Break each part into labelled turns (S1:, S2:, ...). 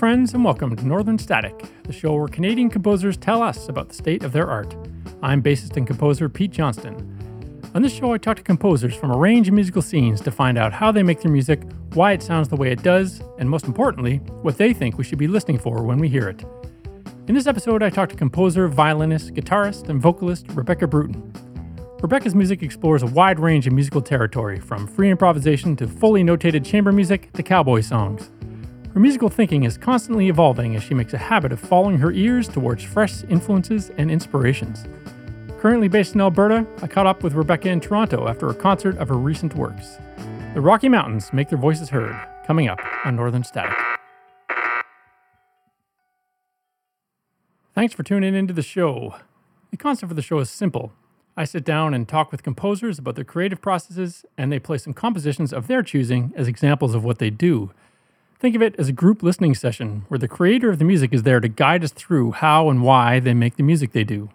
S1: friends, and welcome to Northern Static, the show where Canadian composers tell us about the state of their art. I'm bassist and composer Pete Johnston. On this show, I talk to composers from a range of musical scenes to find out how they make their music, why it sounds the way it does, and most importantly, what they think we should be listening for when we hear it. In this episode, I talk to composer, violinist, guitarist, and vocalist Rebecca Bruton. Rebecca's music explores a wide range of musical territory, from free improvisation to fully notated chamber music to cowboy songs. Her musical thinking is constantly evolving as she makes a habit of following her ears towards fresh influences and inspirations. Currently based in Alberta, I caught up with Rebecca in Toronto after a concert of her recent works. The Rocky Mountains make their voices heard, coming up on Northern Static. Thanks for tuning into the show. The concept for the show is simple. I sit down and talk with composers about their creative processes, and they play some compositions of their choosing as examples of what they do. Think of it as a group listening session where the creator of the music is there to guide us through how and why they make the music they do.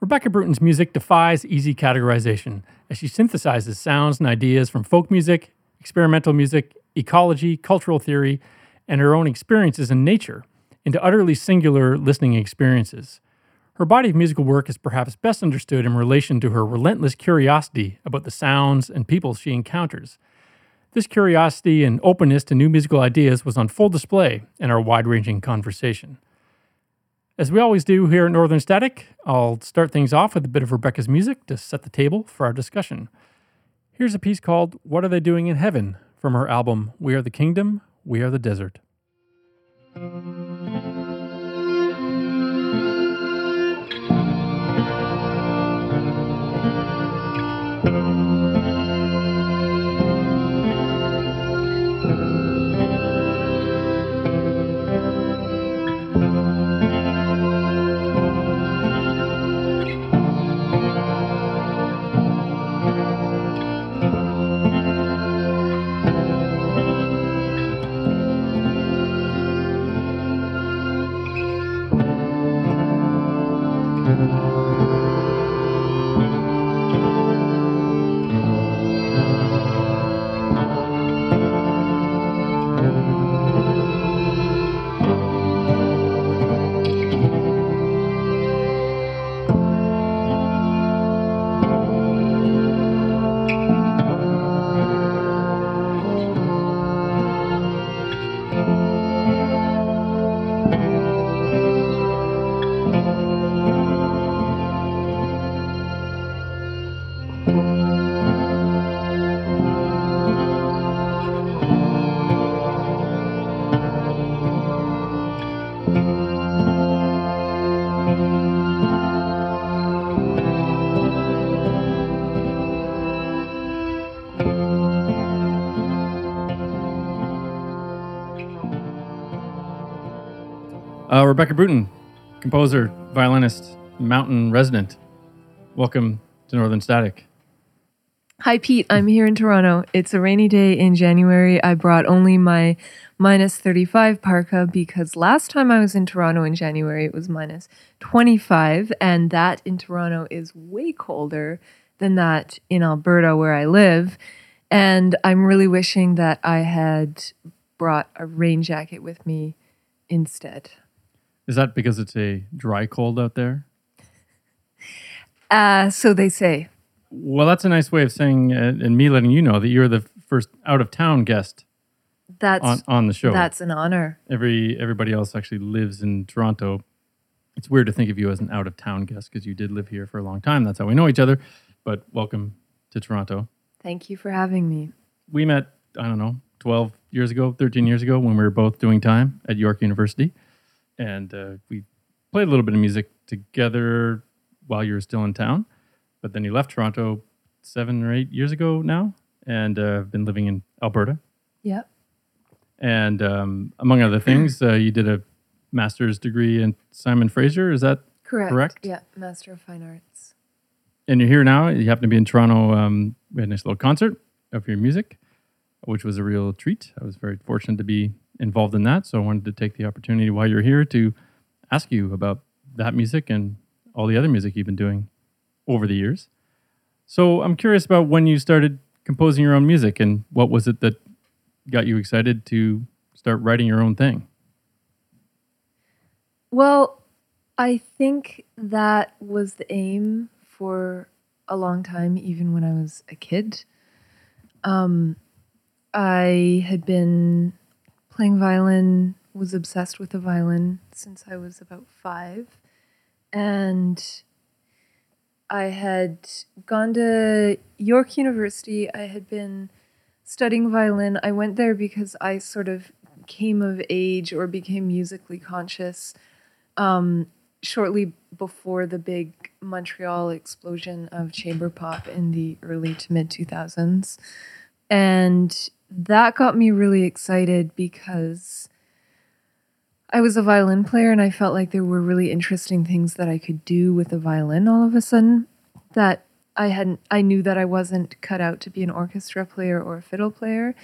S1: Rebecca Bruton's music defies easy categorization as she synthesizes sounds and ideas from folk music, experimental music, ecology, cultural theory, and her own experiences in nature into utterly singular listening experiences. Her body of musical work is perhaps best understood in relation to her relentless curiosity about the sounds and people she encounters. This curiosity and openness to new musical ideas was on full display in our wide ranging conversation. As we always do here at Northern Static, I'll start things off with a bit of Rebecca's music to set the table for our discussion. Here's a piece called What Are They Doing in Heaven from her album We Are the Kingdom, We Are the Desert. Uh, Rebecca Bruton, composer, violinist, mountain resident. Welcome to Northern Static.
S2: Hi, Pete. I'm here in Toronto. It's a rainy day in January. I brought only my minus 35 parka because last time I was in Toronto in January, it was minus 25. And that in Toronto is way colder than that in Alberta, where I live. And I'm really wishing that I had brought a rain jacket with me instead.
S1: Is that because it's a dry cold out there?
S2: Uh, so they say.
S1: Well, that's a nice way of saying, uh, and me letting you know that you're the first out of town guest
S2: That's
S1: on, on the show.
S2: that's an honor.
S1: Every everybody else actually lives in Toronto. It's weird to think of you as an out of town guest because you did live here for a long time. That's how we know each other. But welcome to Toronto.
S2: Thank you for having me.
S1: We met, I don't know, 12 years ago, 13 years ago when we were both doing time at York University. And uh, we played a little bit of music together while you were still in town. But then you left Toronto seven or eight years ago now and uh, been living in Alberta.
S2: Yep.
S1: And um, among other things, uh, you did a master's degree in Simon Fraser. Is that
S2: Correct.
S1: Correct?
S2: Yeah. Master of Fine Arts.
S1: and you're here now. You happen to be in Toronto. Um, we had a nice little concert of your music, which was a real treat. I was very fortunate to be involved in that. So I wanted to take the opportunity while you're here to ask you about that music and all the other music you've been doing over the years. So I'm curious about when you started composing your own music and what was it that got you excited to start writing your own thing?
S2: Well, I think that was the aim for a long time, even when I was a kid. Um, I had been playing violin, was obsessed with the violin since I was about five. And I had gone to York University. I had been studying violin. I went there because I sort of came of age or became musically conscious um, shortly before the big Montreal explosion of chamber pop in the early to mid 2000s. And that got me really excited because I was a violin player and I felt like there were really interesting things that I could do with a violin all of a sudden that I hadn't I knew that I wasn't cut out to be an orchestra player or a fiddle player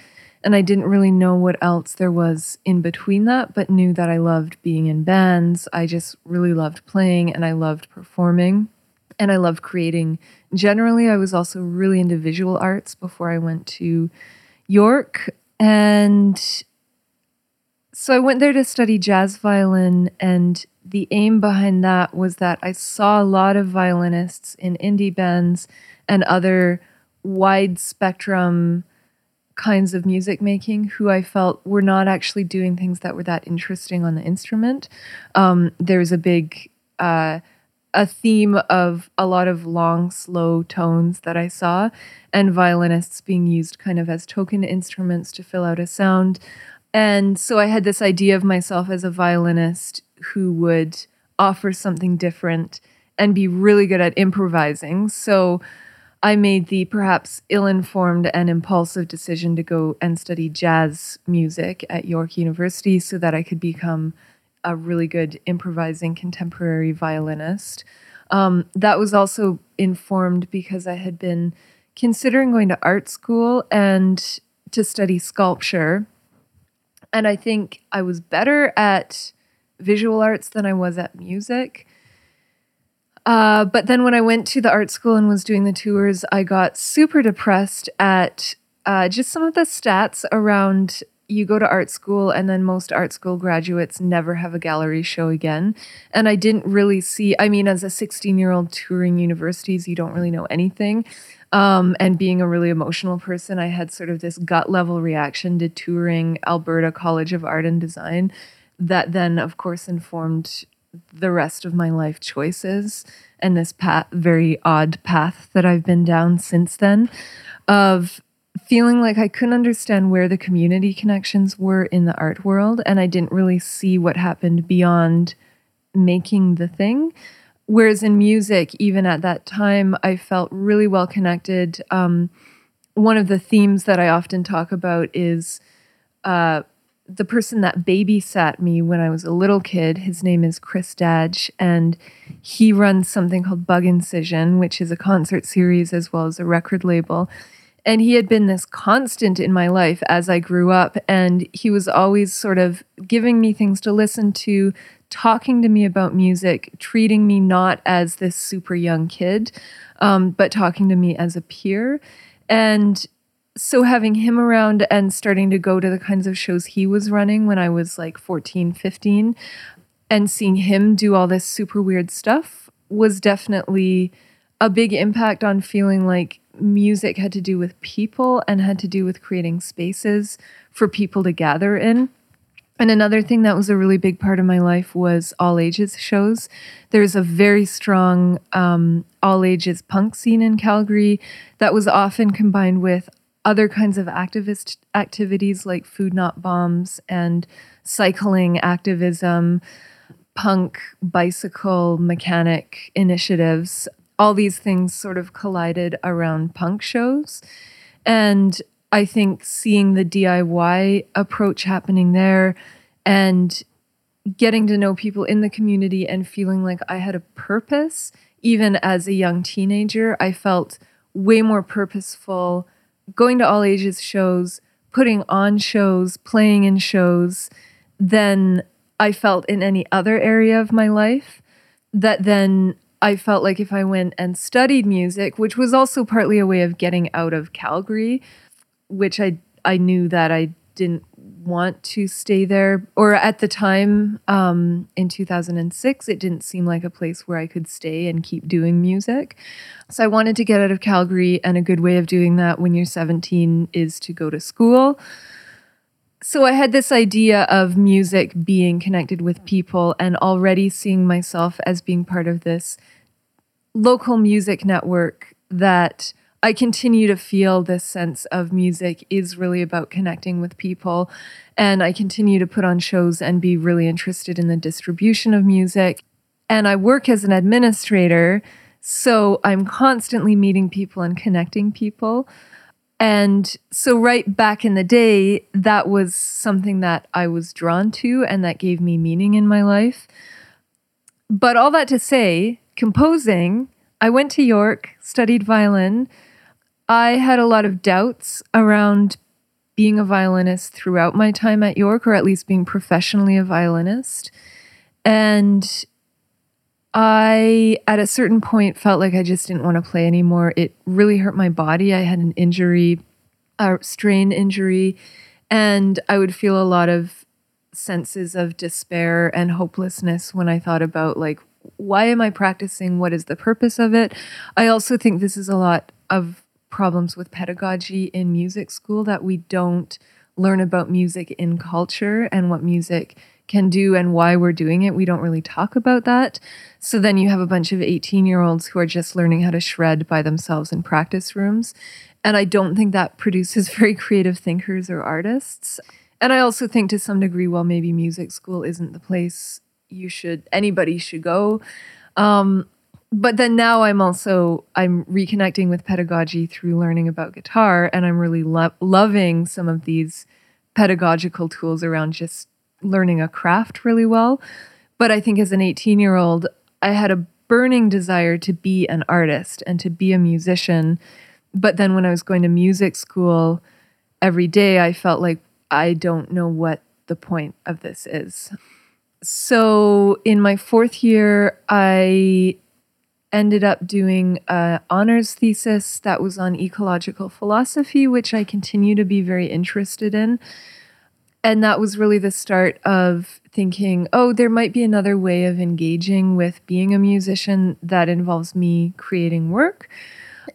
S2: and I didn't really know what else there was in between that, but knew that I loved being in bands. I just really loved playing and I loved performing and I loved creating. Generally, I was also really into visual arts before I went to York. And so I went there to study jazz violin. And the aim behind that was that I saw a lot of violinists in indie bands and other wide spectrum kinds of music making who I felt were not actually doing things that were that interesting on the instrument. Um, was a big uh, a theme of a lot of long, slow tones that I saw, and violinists being used kind of as token instruments to fill out a sound. And so I had this idea of myself as a violinist who would offer something different and be really good at improvising. So I made the perhaps ill informed and impulsive decision to go and study jazz music at York University so that I could become a really good improvising contemporary violinist. Um, that was also informed because I had been considering going to art school and to study sculpture. And I think I was better at visual arts than I was at music. Uh, but then when I went to the art school and was doing the tours, I got super depressed at uh, just some of the stats around you go to art school and then most art school graduates never have a gallery show again. And i didn't really see i mean as a 16 year old touring universities you don't really know anything. Um, and being a really emotional person i had sort of this gut level reaction to touring alberta college of art and design that then of course informed the rest of my life choices and this path, very odd path that I've been down since then of feeling like I couldn't understand where the community connections were in the art world and I didn't really see what happened beyond making the thing. Whereas in music, even at that time, I felt really well connected. Um, one of the themes that I often talk about is uh, the person that babysat me when I was a little kid, his name is Chris Dadge, and he runs something called Bug Incision, which is a concert series as well as a record label. And he had been this constant in my life as I grew up. And he was always sort of giving me things to listen to, talking to me about music, treating me not as this super young kid, um, but talking to me as a peer. And so having him around and starting to go to the kinds of shows he was running when I was like 14, 15 and seeing him do all this super weird stuff was definitely a big impact on feeling like music had to do with people and had to do with creating spaces for people to gather in. And another thing that was a really big part of my life was all ages shows. There's a very strong um, all ages punk scene in Calgary that was often combined with other kinds of activist activities like food not bombs and cycling activism punk bicycle mechanic initiatives all these things sort of collided around punk shows and i think seeing the diy approach happening there and getting to know people in the community and feeling like i had a purpose even as a young teenager i felt way more purposeful going to all ages shows, putting on shows, playing in shows than I felt in any other area of my life. That then I felt like if I went and studied music, which was also partly a way of getting out of Calgary, which I I knew that I didn't want to stay there. Or at the time um, in 2006, it didn't seem like a place where I could stay and keep doing music. So I wanted to get out of Calgary, and a good way of doing that when you're 17 is to go to school. So I had this idea of music being connected with people and already seeing myself as being part of this local music network that I continue to feel this sense of music is really about connecting with people. And I continue to put on shows and be really interested in the distribution of music. And I work as an administrator. So I'm constantly meeting people and connecting people. And so, right back in the day, that was something that I was drawn to and that gave me meaning in my life. But all that to say, composing, I went to York, studied violin. I had a lot of doubts around being a violinist throughout my time at York, or at least being professionally a violinist. And I, at a certain point, felt like I just didn't want to play anymore. It really hurt my body. I had an injury, a strain injury, and I would feel a lot of senses of despair and hopelessness when I thought about, like, why am I practicing? What is the purpose of it? I also think this is a lot of problems with pedagogy in music school that we don't learn about music in culture and what music can do and why we're doing it. We don't really talk about that. So then you have a bunch of 18 year olds who are just learning how to shred by themselves in practice rooms. And I don't think that produces very creative thinkers or artists. And I also think to some degree, well, maybe music school isn't the place you should, anybody should go. Um, but then now I'm also I'm reconnecting with pedagogy through learning about guitar, and I'm really lo- loving some of these pedagogical tools around just learning a craft really well. But I think as an 18 year old, I had a burning desire to be an artist and to be a musician. But then when I was going to music school every day, I felt like I don't know what the point of this is. So in my fourth year, I ended up doing an honors thesis that was on ecological philosophy, which I continue to be very interested in and that was really the start of thinking, oh, there might be another way of engaging with being a musician that involves me creating work.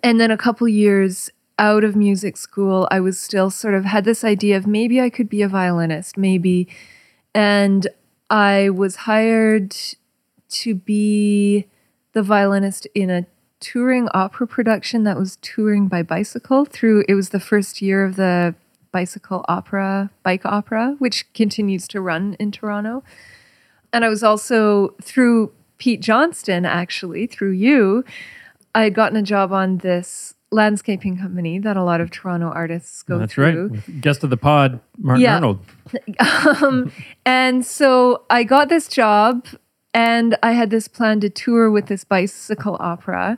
S2: And then a couple years out of music school, I was still sort of had this idea of maybe I could be a violinist, maybe. And I was hired to be the violinist in a touring opera production that was touring by bicycle through it was the first year of the bicycle opera, bike opera, which continues to run in Toronto. And I was also through Pete Johnston, actually, through you, I had gotten a job on this landscaping company that a lot of Toronto artists go
S1: That's
S2: through.
S1: right. Guest of the pod, Martin
S2: Yeah.
S1: Arnold.
S2: um, and so I got this job and I had this plan to tour with this bicycle opera.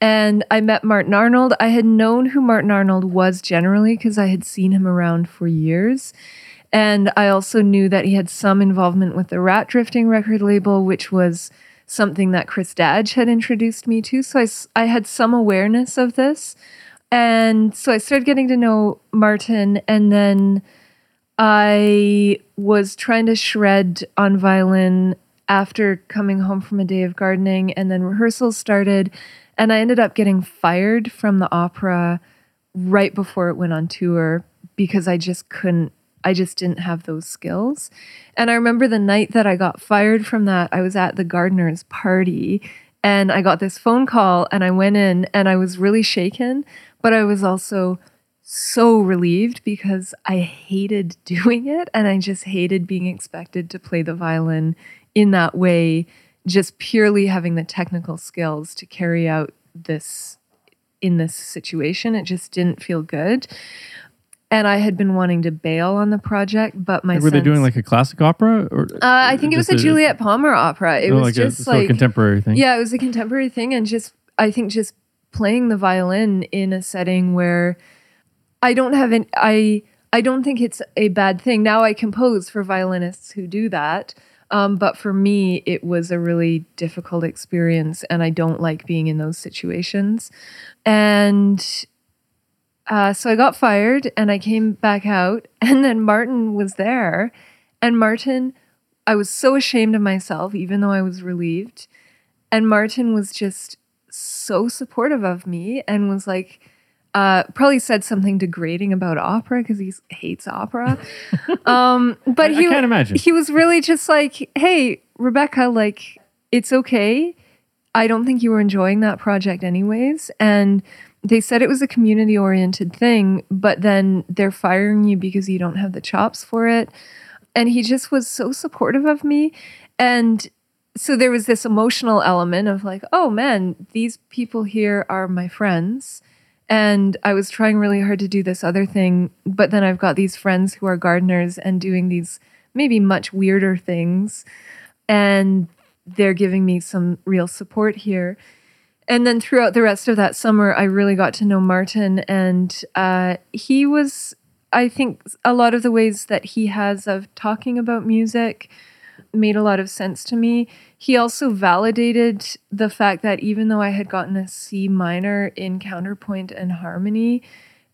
S2: And I met Martin Arnold. I had known who Martin Arnold was generally because I had seen him around for years. And I also knew that he had some involvement with the Rat Drifting record label, which was something that Chris Dadge had introduced me to. So I, I had some awareness of this. And so I started getting to know Martin. And then I was trying to shred on violin after coming home from a day of gardening, and then rehearsals started. And I ended up getting fired from the opera right before it went on tour because I just couldn't, I just didn't have those skills. And I remember the night that I got fired from that, I was at the gardener's party and I got this phone call and I went in and I was really shaken, but I was also so relieved because I hated doing it and I just hated being expected to play the violin in that way, just purely having the technical skills to carry out this in this situation. It just didn't feel good. And I had been wanting to bail on the project, but my
S1: Were they doing like a classic opera? Or
S2: uh, I think it was
S1: just
S2: a Juliet Palmer opera. It
S1: oh,
S2: was
S1: like a,
S2: just
S1: of
S2: like
S1: contemporary thing.
S2: yeah, it was a contemporary thing, and just I think just playing the violin in a setting where I don't have an I I don't think it's a bad thing. Now I compose for violinists who do that, um, but for me it was a really difficult experience, and I don't like being in those situations. And uh, so I got fired and I came back out, and then Martin was there. And Martin, I was so ashamed of myself, even though I was relieved. And Martin was just so supportive of me and was like, uh, probably said something degrading about opera because he hates opera. um, but
S1: I- I
S2: he,
S1: can't imagine.
S2: he was really just like, hey, Rebecca, like, it's okay. I don't think you were enjoying that project anyways. And they said it was a community oriented thing, but then they're firing you because you don't have the chops for it. And he just was so supportive of me. And so there was this emotional element of like, oh man, these people here are my friends. And I was trying really hard to do this other thing, but then I've got these friends who are gardeners and doing these maybe much weirder things. And they're giving me some real support here. And then throughout the rest of that summer, I really got to know Martin, and uh, he was, I think, a lot of the ways that he has of talking about music made a lot of sense to me. He also validated the fact that even though I had gotten a C minor in counterpoint and harmony,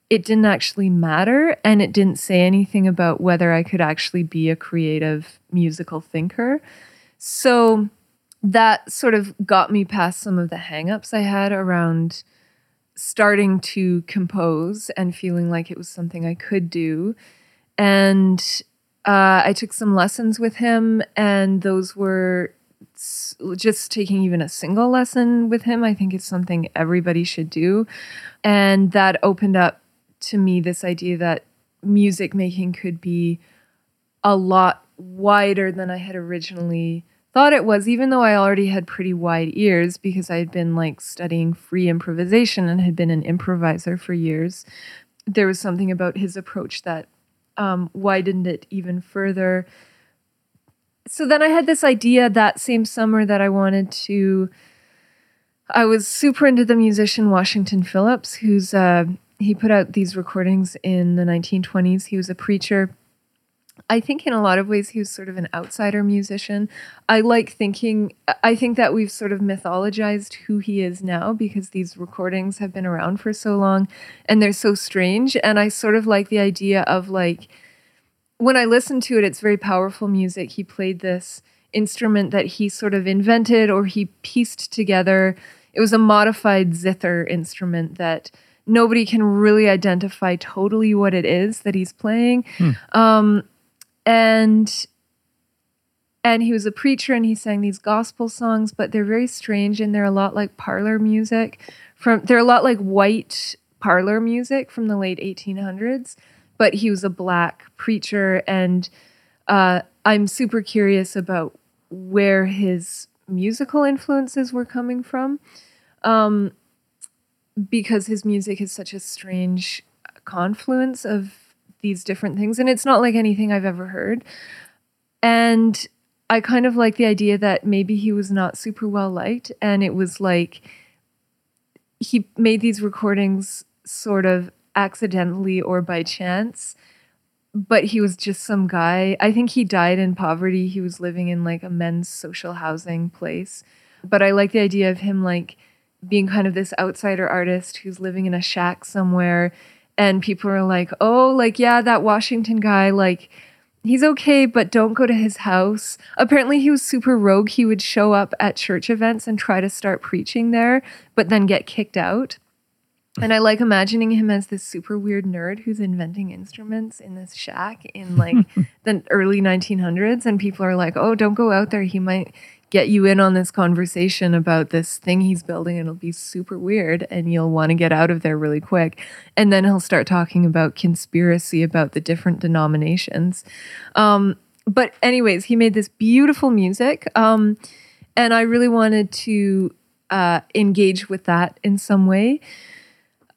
S2: it didn't actually matter, and it didn't say anything about whether I could actually be a creative musical thinker. So that sort of got me past some of the hangups I had around starting to compose and feeling like it was something I could do. And uh, I took some lessons with him, and those were just taking even a single lesson with him. I think it's something everybody should do. And that opened up to me this idea that music making could be a lot wider than I had originally thought it was, even though I already had pretty wide ears because I had been like studying free improvisation and had been an improviser for years. There was something about his approach that um, widened it even further. So then I had this idea that same summer that I wanted to. I was super into the musician Washington Phillips, who's uh, he put out these recordings in the 1920s. He was a preacher. I think in a lot of ways he was sort of an outsider musician. I like thinking, I think that we've sort of mythologized who he is now because these recordings have been around for so long and they're so strange. And I sort of like the idea of like, when I listen to it, it's very powerful music. He played this instrument that he sort of invented or he pieced together. It was a modified zither instrument that nobody can really identify totally what it is that he's playing. Um, and and he was a preacher and he sang these gospel songs but they're very strange and they're a lot like parlor music from they're a lot like white parlor music from the late 1800s but he was a black preacher and uh, i'm super curious about where his musical influences were coming from um, because his music is such a strange confluence of these different things and it's not like anything i've ever heard and I kind of like the idea that maybe he was not super well liked. And it was like he made these recordings sort of accidentally or by chance. But he was just some guy. I think he died in poverty. He was living in like a men's social housing place. But I like the idea of him like being kind of this outsider artist who's living in a shack somewhere. And people are like, oh, like, yeah, that Washington guy, like, he's okay, but don't go to his house. Apparently, he was super rogue. He would show up at church events and try to start preaching there, but then get kicked out. And I like imagining him as this super weird nerd who's inventing instruments in this shack in like the early 1900s. And people are like, oh, don't go out there. He might get you in on this conversation about this thing he's building. And it'll be super weird and you'll want to get out of there really quick. And then he'll start talking about conspiracy about the different denominations. Um, but, anyways, he made this beautiful music. Um, and I really wanted to uh, engage with that in some way.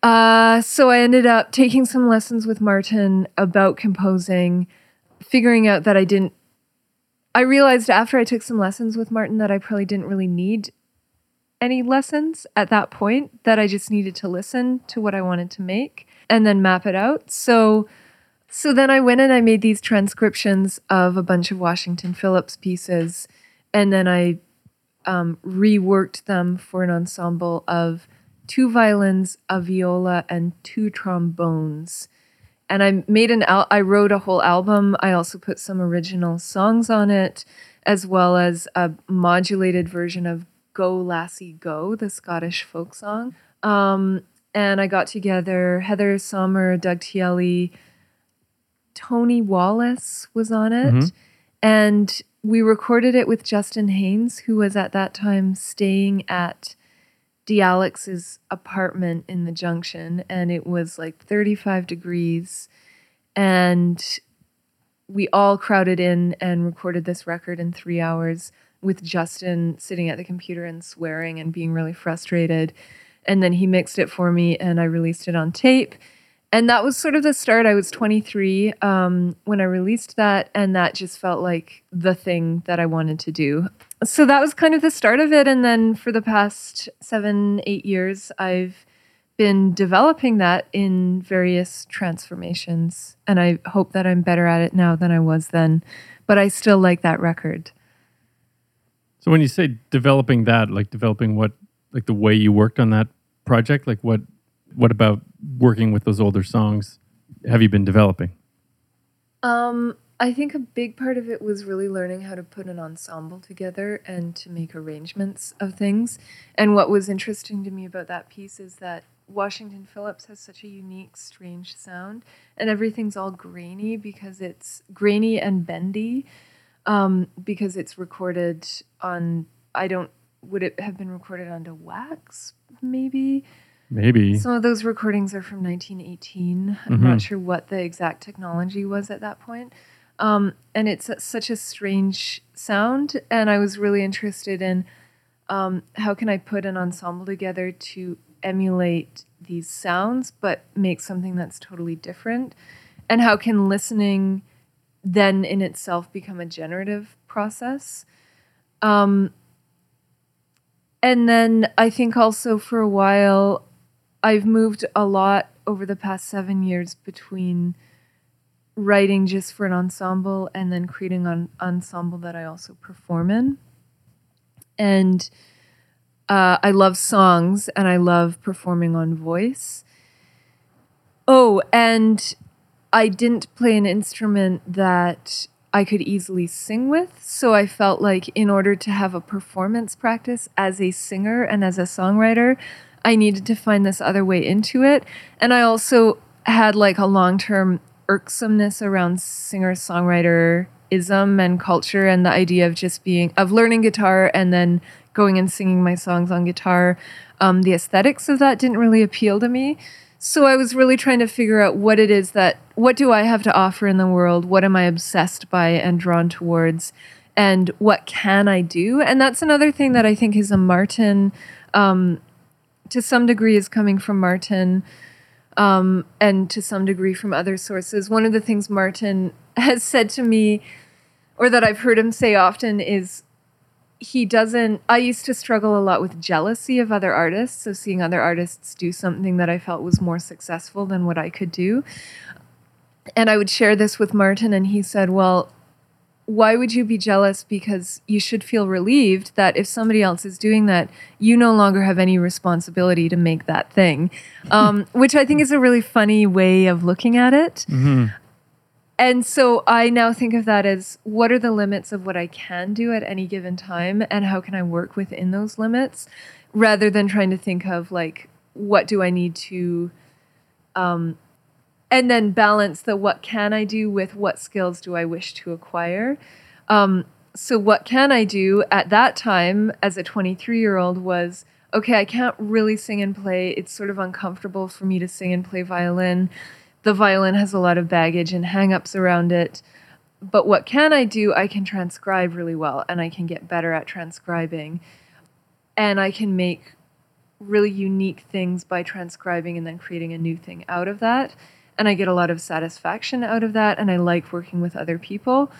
S2: Uh, so I ended up taking some lessons with Martin about composing, figuring out that I didn't. I realized after I took some lessons with Martin that I probably didn't really need any lessons at that point, that I just needed to listen to what I wanted to make and then map it out. So so then I went and I made these transcriptions of a bunch of Washington Phillips pieces, and then I um, reworked them for an ensemble of two violins, a viola, and two trombones. And I made an al- I wrote a whole album. I also put some original songs on it, as well as a modulated version of "Go Lassie Go," the Scottish folk song. Um, and I got together Heather Saumer, Doug Tielli, Tony Wallace was on it, and we recorded it with Justin Haynes, who was at that time staying at Dialex's apartment in the junction, and it was like 35 degrees. And we all crowded in and recorded this record in three hours with Justin sitting at the computer and swearing and being really frustrated. And then he mixed it for me, and I released it on tape. And that was sort of the start. I was 23 um, when I released that, and that just felt like the thing that I wanted to do. So that was kind of the start of it. And then for the past seven, eight years, I've been developing that in various transformations. And I hope that I'm better at it now than I was then. But I still like that record.
S1: So when you say developing that, like developing what, like the way you worked on that project, like what, what about working with those older songs have you been developing?
S2: Um, I think a big part of it was really learning how to put an ensemble together and to make arrangements of things. And what was interesting to me about that piece is that Washington Phillips has such a unique, strange sound, and everything's all grainy because it's grainy and bendy um, because it's recorded on, I don't, would it have been recorded onto wax, maybe?
S1: Maybe.
S2: Some of those recordings are from 1918. I'm
S1: Mhm.
S2: not sure what the exact technology was at that point. Um, and it's such a strange sound. And I was really interested in um, how can I put an ensemble together to emulate these sounds, but make something that's totally different? And how can listening then in itself become a generative process? Um, and then I think also for a while, I've moved a lot over the past seven years between writing just for an ensemble and then creating an ensemble that I also perform in. And uh, I love songs and I love performing on voice. Oh, and I didn't play an instrument that I could easily sing with. So I felt like in order to have a performance practice as a singer and as a songwriter, I needed to find this other way into it. And I also had like a long term irksomeness around singer songwriter ism and culture and the idea of just being, of learning guitar and then going and singing my songs on guitar. Um, the aesthetics of that didn't really appeal to me. So I was really trying to figure out what it is that, what do I have to offer in the world? What am I obsessed by and drawn towards? And what can I do? And that's another thing that I think is a Martin, um, to some degree, is coming from Martin um, and to some degree from other sources. One of the things Martin has said to me, or that I've heard him say often, is he doesn't. I used to struggle a lot with jealousy of other artists. So seeing other artists do something that I felt was more successful than what I could do. And I would share this with Martin, and he said, Well, why would you be jealous? Because you should feel relieved that if somebody else is doing that, you no longer have any responsibility to make that thing, um, which I think is a really funny way of looking at it. And so I now think of that as what are the limits of what I can do at any given time and how can I work within those limits rather than trying to think of like what do I need to um and then balance the what can I do with what skills do I wish to acquire. Um so what can I do at that time as a 23 year old was okay, I can't really sing and play. It's sort of uncomfortable for me to sing and play violin the violin has a lot of baggage and hangups around it. But what can I do? I can transcribe really well and I can get better at transcribing. And I can make really unique things by transcribing and then creating a new thing out of that. And I get a lot of satisfaction out of that. And I like working with other people.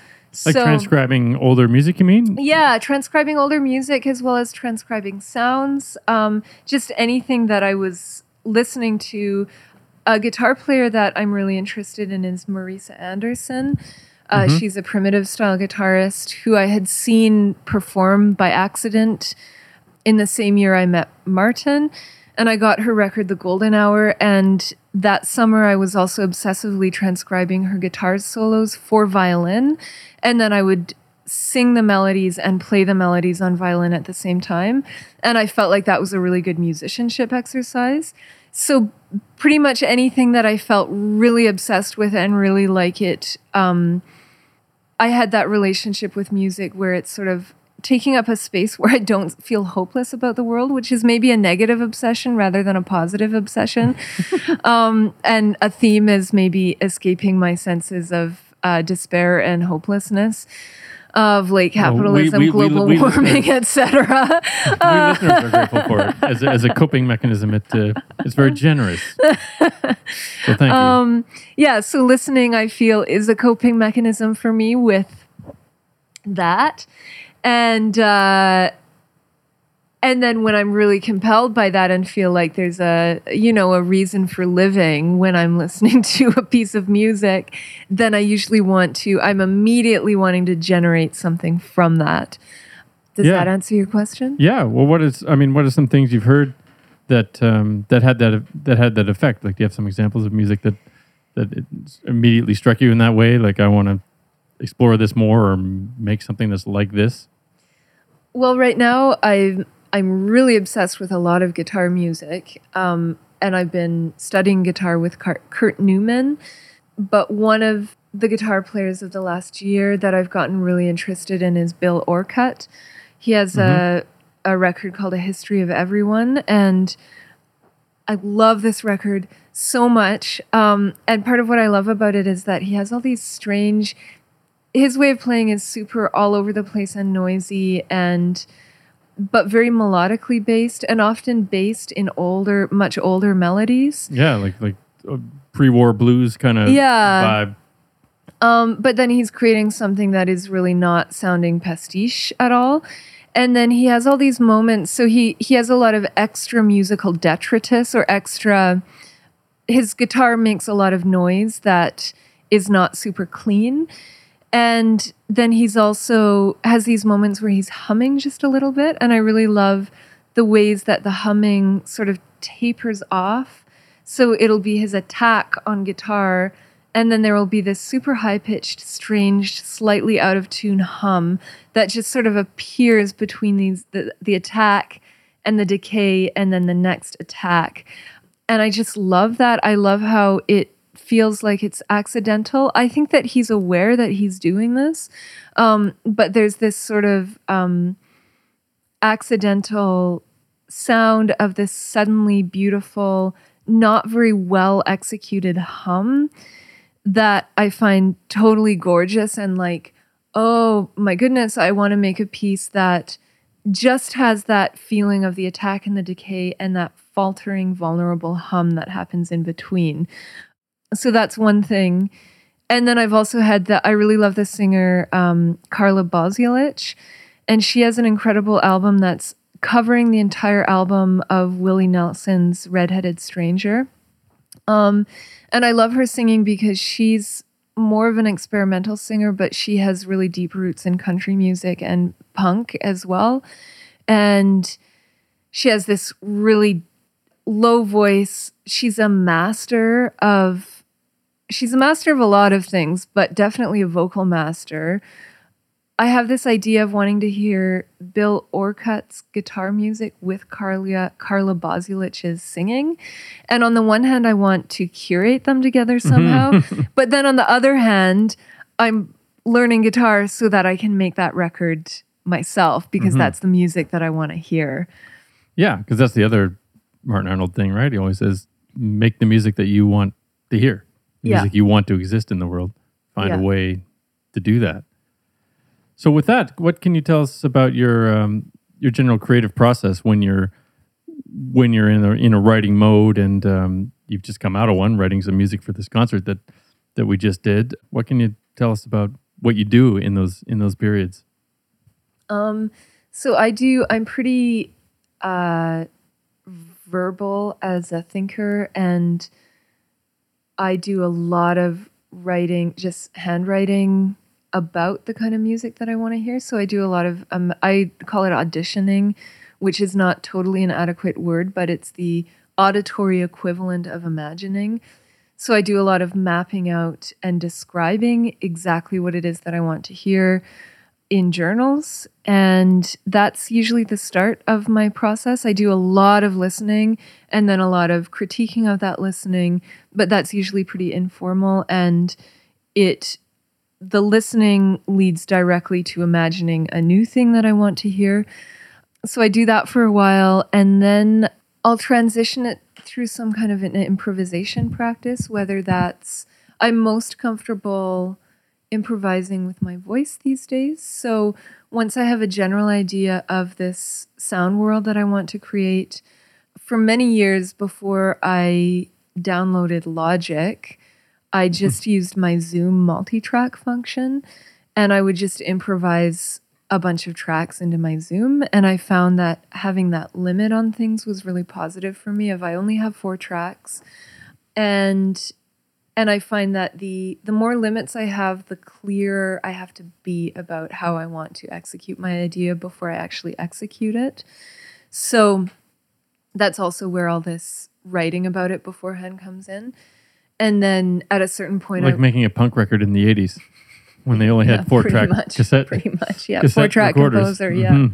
S1: Like
S2: so,
S1: transcribing older music, you mean?
S2: yeah, transcribing older music as well as transcribing sounds. Um, just anything that I was listening to. A guitar player that I'm really interested in is Marisa Anderson. Uh, She's a primitive style guitarist who I had seen perform by accident in the same year I met Martin. and I got her record, The Golden Hour. And that summer, I was also obsessively transcribing her guitar solos for violin. And then I would sing the melodies and play the melodies on violin at the same time. And I felt like that was a really good musicianship exercise. So, pretty much anything that I felt really obsessed with and really like it, um, I had that relationship with music where it's sort of taking up a space where I don't feel hopeless about the world, which is maybe a negative obsession rather than a positive obsession. um, and a theme is maybe escaping my senses of uh, despair and hopelessness of late capitalism,
S1: we- we-
S2: global
S1: we
S2: warming, etc.
S1: we listeners are grateful for it as a, as a coping mechanism. It uh, it's very generous. So thank you.
S2: Um, yeah, so listening, I feel, is a coping mechanism for me with that. And uh, and then when I'm really compelled by that and feel like there's a you know a reason for living when I'm listening to a piece of music, then I usually want to. I'm immediately wanting to generate something from that. Does
S1: Yeah.
S2: that answer your question?
S1: Yeah. Well, what is? I mean, what are some things you've heard that um, that had that that had that effect? Like, do you have some examples of music that that it immediately struck you in that way? Like, I want to explore this more, or make something that's like this.
S2: Well, right now I'm I'm really obsessed with a lot of guitar music, um, and I've been studying guitar with Kurt Newman. But one of the guitar players of the last year that I've gotten really interested in is Bill Orcutt. He has a a record called A History of Everyone, and I love this record so much. Um, and part of what I love about it is that he has all these strange. His way of playing is super all over the place and noisy, and but very melodically based, and often based in older, much older melodies.
S1: Yeah, like like uh, pre-war blues kind of
S2: Yeah.
S1: vibe.
S2: Um, but then he's creating something that is really not sounding pastiche at all. And then he has all these moments. So he he has a lot of extra musical detritus or extra. His guitar makes a lot of noise that is not super clean. And then he's also has these moments where he's humming just a little bit. And I really love the ways that the humming sort of tapers off. So it'll be his attack on guitar, and then there will be this super high pitched, strange, slightly out of tune hum that just sort of appears between these the, the attack and the decay, and then the next attack. And I just love that. I love how it feels like it's accidental. I think that he's aware that he's doing this, um, but there's this sort of um, accidental sound of this suddenly beautiful, not very well executed hum that I find totally gorgeous and like, oh my goodness, I want to make a piece that just has that feeling of the attack and the decay and that faltering, vulnerable hum that happens in between. So that's one thing. And then I've also had that I really love the singer um, Carla Bozulich, and she has an incredible album that's covering the entire album of Willie Nelson's Redheaded Stranger. Um, and I love her singing because she's more of an experimental singer, but she has really deep roots in country music and punk as well. And she has this really low voice. She's a master of she's a master of a lot of things, but definitely a vocal master. I have this idea of wanting to hear Bill Orcutt's guitar music with Carla Carla Bozulich's singing. And on the one hand, I want to curate them together somehow. but then on the other hand, I'm learning guitar so that I can make that record myself because mm-hmm. that's the music that I want to hear.
S1: Yeah, because that's the other Martin Arnold thing, right? He always says, make the music that you want to hear, the
S2: Yeah.
S1: music you want to exist in the world. Find
S2: Yeah.
S1: a way to do that. So, with that, what can you tell us about your um, your general creative process when you're when you're in a in a writing mode and um, you've just come out of one, writing some music for this concert that that we just did? What can you tell us about what you do in those in those periods?
S2: Um, so I do. I'm pretty uh, verbal as a thinker, and I do a lot of writing, just handwriting about the kind of music that I want to hear. So I do a lot of. Um, I call it auditioning, which is not totally an adequate word, but it's the auditory equivalent of imagining. So I do a lot of mapping out and describing exactly what it is that I want to hear in journals. And that's usually the start of my process. I do a lot of listening and then a lot of critiquing of that listening, but that's usually pretty informal. And it, the listening leads directly to imagining a new thing that I want to hear. So I do that for a while and then I'll transition it through some kind of an improvisation practice, whether that's I'm most comfortable improvising with my voice these days. So once I have a general idea of this sound world that I want to create, for many years before I downloaded Logic, I hmm. just used my Zoom multi track function and I would just improvise a bunch of tracks into my Zoom. And I found that having that limit on things was really positive for me. If I only have four tracks and and I find that the the more limits I have, the clearer I have to be about how I want to execute my idea before I actually execute it. So that's also where all this writing about it beforehand comes in. And then at a certain point,
S1: like
S2: I,
S1: making a punk record in the '80s when they only had four
S2: pretty
S1: track
S2: much,
S1: cassette.
S2: pretty much, yeah, four track
S1: recorders.
S2: composer, yeah.
S1: Mhm.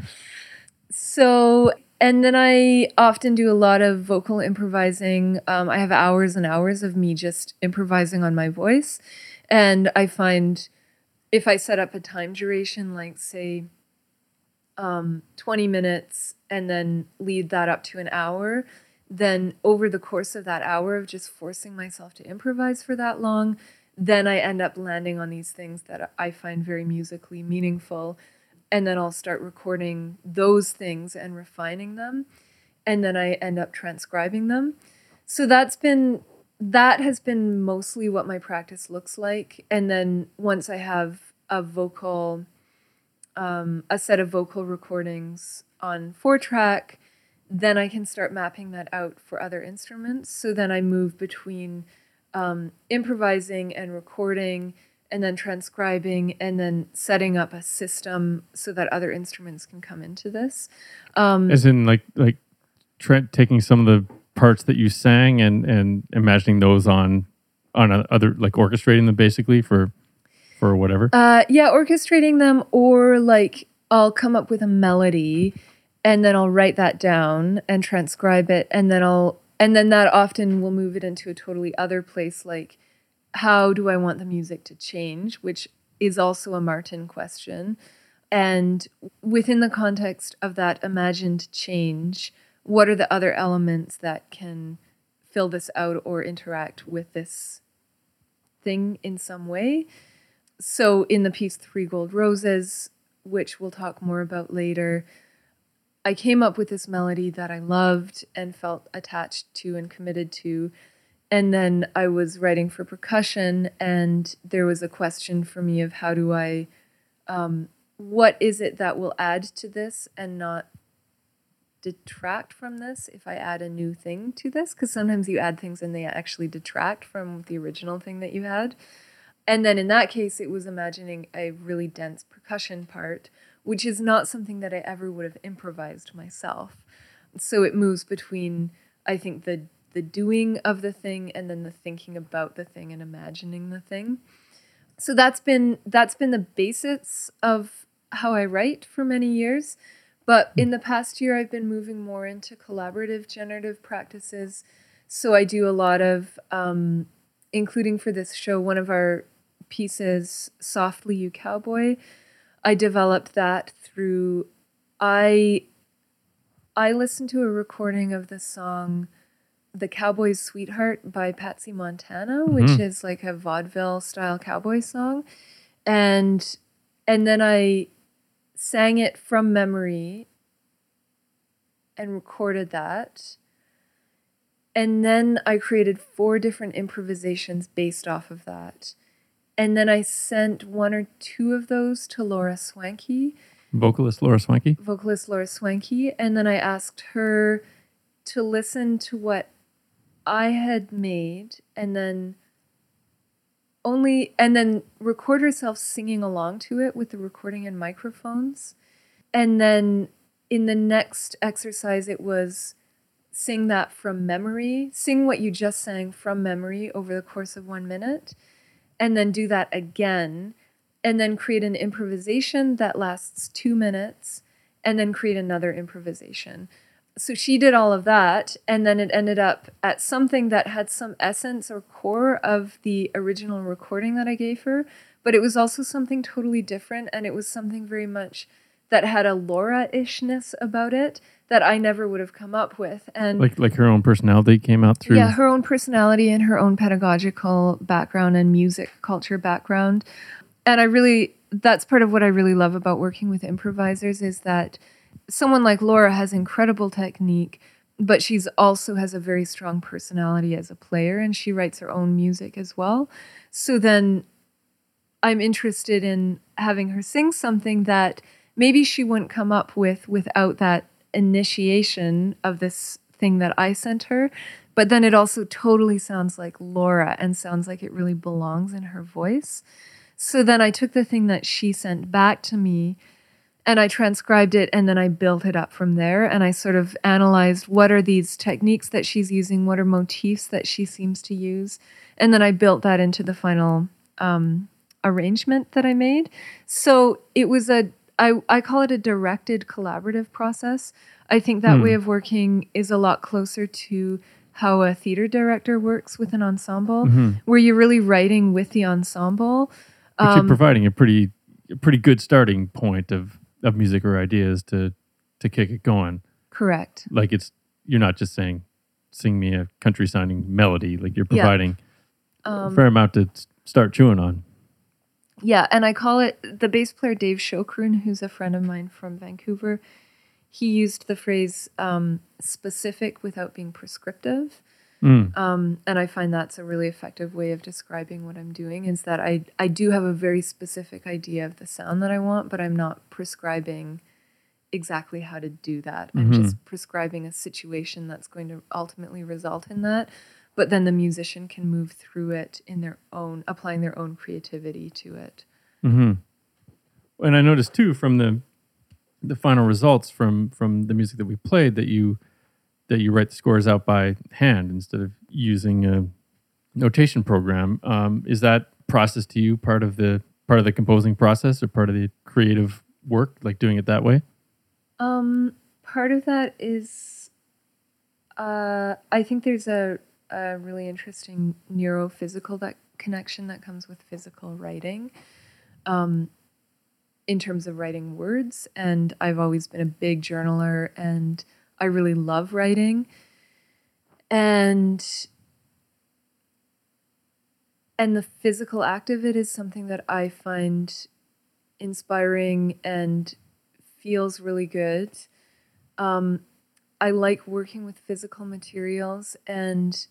S2: So, and then I often do a lot of vocal improvising. Um, I have hours and hours of me just improvising on my voice. And I find if I set up a time duration, like say um, 20 minutes, and then lead that up to an hour, then over the course of that hour of just forcing myself to improvise for that long, then I end up landing on these things that I find very musically meaningful and then I'll start recording those things and refining them and then I end up transcribing them. So that's been that has been mostly what my practice looks like and then once I have a vocal um, a set of vocal recordings on four track then I can start mapping that out for other instruments so then I move between um, improvising and recording and then transcribing and then setting up a system so that other instruments can come into this. Um,
S1: As in, like, like Trent taking some of the parts that you sang and and imagining those on on a, other, like orchestrating them basically for for whatever.
S2: uh, yeah, orchestrating them, or like I'll come up with a melody and then I'll write that down and transcribe it, and then I'll and then that often will move it into a totally other place, like how do I want the music to change, which is also a Martin question. And within the context of that imagined change, what are the other elements that can fill this out or interact with this thing in some way? So, in the piece Three Gold Roses, which we'll talk more about later, I came up with this melody that I loved and felt attached to and committed to. And then I was writing for percussion, and there was a question for me of how do I, um, what is it that will add to this and not detract from this if I add a new thing to this? Because sometimes you add things and they actually detract from the original thing that you had. And then in that case, it was imagining a really dense percussion part, which is not something that I ever would have improvised myself. So it moves between, I think, the the doing of the thing and then the thinking about the thing and imagining the thing. So that's been that's been the basis of how I write for many years. But in the past year, I've been moving more into collaborative generative practices. So I do a lot of, um, including for this show, one of our pieces, Softly You Cowboy. I developed that through I I listened to a recording of the song The Cowboy's Sweetheart by Patsy Montana, which
S1: Mhm.
S2: is like a vaudeville style cowboy song. And and then I sang it from memory and recorded that. And then I created four different improvisations based off of that. And then I sent one or two of those to Laura Swankey,
S1: Vocalist Laura Swankey.
S2: vocalist Laura Swankey, and then I asked her to listen to what I had made and then only and then record herself singing along to it with the recording and microphones. And then in the next exercise, it was sing that from memory, sing what you just sang from memory over the course of one minute, and then do that again, and then create an improvisation that lasts two minutes, and then create another improvisation. So she did all of that, and then it ended up at something that had some essence or core of the original recording that I gave her, but it was also something totally different, and it was something very much that had a Laura ishness about it that I never would have come up with. And
S1: like like her own personality came out through.
S2: yeah, her own personality and her own pedagogical background and music culture background. And I really that's part of what I really love about working with improvisers is that someone like Laura has incredible technique, but she's also has a very strong personality as a player and she writes her own music as well. So then I'm interested in having her sing something that maybe she wouldn't come up with without that initiation of this thing that I sent her. But then it also totally sounds like Laura and sounds like it really belongs in her voice. So then I took the thing that she sent back to me and I transcribed it and then I built it up from there. And I sort of analyzed what are these techniques that she's using, what are motifs that she seems to use. And then I built that into the final um, arrangement that I made. So it was a I, I call it a directed collaborative process. I think that
S1: Hmm.
S2: way of working is a lot closer to how a theater director works with an ensemble,
S1: Mhm.
S2: where you're really writing with the ensemble.
S1: But
S2: Um,
S1: you're providing a pretty a pretty good starting point of of music or ideas to to kick it going.
S2: Correct.
S1: Like it's you're not just saying sing me a country sounding melody. Like you're
S2: Yeah.
S1: providing a
S2: Um,
S1: fair amount to start chewing on.
S2: Yeah, and I call it the bass player Dave Chokroun, who's a friend of mine from Vancouver. He used the phrase um, specific without being prescriptive.
S1: Mm.
S2: Um, and I find that's a really effective way of describing what I'm doing is that I, I do have a very specific idea of the sound that I want, but I'm not prescribing exactly how to do that. I'm
S1: Mhm.
S2: just prescribing a situation that's going to ultimately result in that. But then the musician can move through it in their own, applying their own creativity to it.
S1: hmm And I noticed too from the the final results from from the music that we played that you that you write the scores out by hand instead of using a notation program. Um, is that process to you part of the part of the composing process or part of the creative work, like doing it that way?
S2: Um, part of that is, uh, I think there's a, a really interesting neurophysical that connection that comes with physical writing, um, in terms of writing words. And I've always been a big journaler, and I really love writing. And and the physical act of it is something that I find inspiring and feels really good. Um, I like working with physical materials and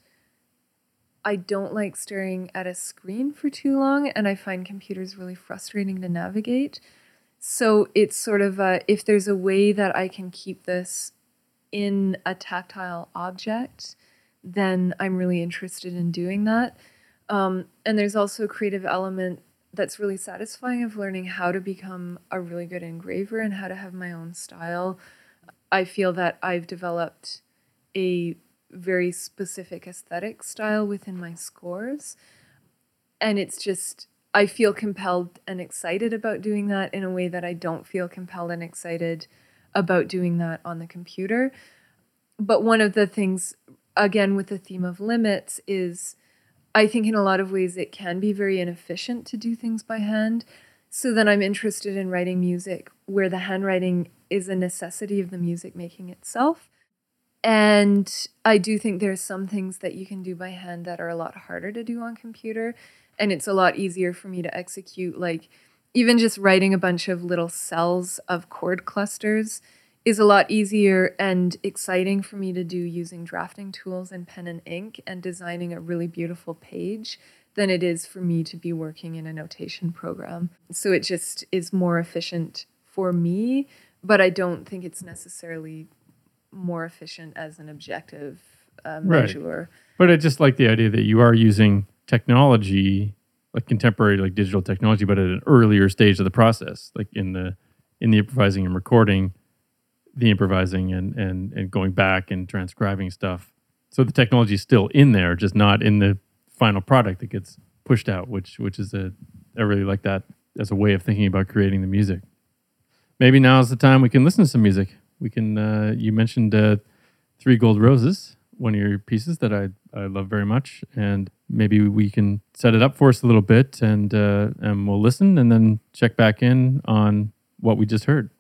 S2: I don't like staring at a screen for too long, and I find computers really frustrating to navigate. So it's sort of a, if there's a way that I can keep this in a tactile object, then I'm really interested in doing that. Um, and there's also a creative element that's really satisfying of learning how to become a really good engraver and how to have my own style. I feel that I've developed a very specific aesthetic style within my scores. And it's just, I feel compelled and excited about doing that in a way that I don't feel compelled and excited about doing that on the computer. But one of the things, again, with the theme of limits, is I think in a lot of ways it can be very inefficient to do things by hand. So then I'm interested in writing music where the handwriting is a necessity of the music making itself. And I do think there's some things that you can do by hand that are a lot harder to do on computer. And it's a lot easier for me to execute. Like, even just writing a bunch of little cells of chord clusters is a lot easier and exciting for me to do using drafting tools and pen and ink and designing a really beautiful page than it is for me to be working in a notation program. So it just is more efficient for me, but I don't think it's necessarily more efficient as an objective uh,
S1: Right.
S2: measure.
S1: But I just like the idea that you are using technology, like contemporary, like digital technology, but at an earlier stage of the process, like in the in the improvising and recording. the improvising and and and going back and transcribing stuff. So the technology is still in there, just not in the final product that gets pushed out. Which which is a I really like that as a way of thinking about creating the music. Maybe now is the time we can listen to some music. We can. Uh, you mentioned uh, Three Gold Roses, one of your pieces that I I love very much, and maybe we can set it up for us a little bit, and uh, and we'll listen, and then check back in on what we just heard.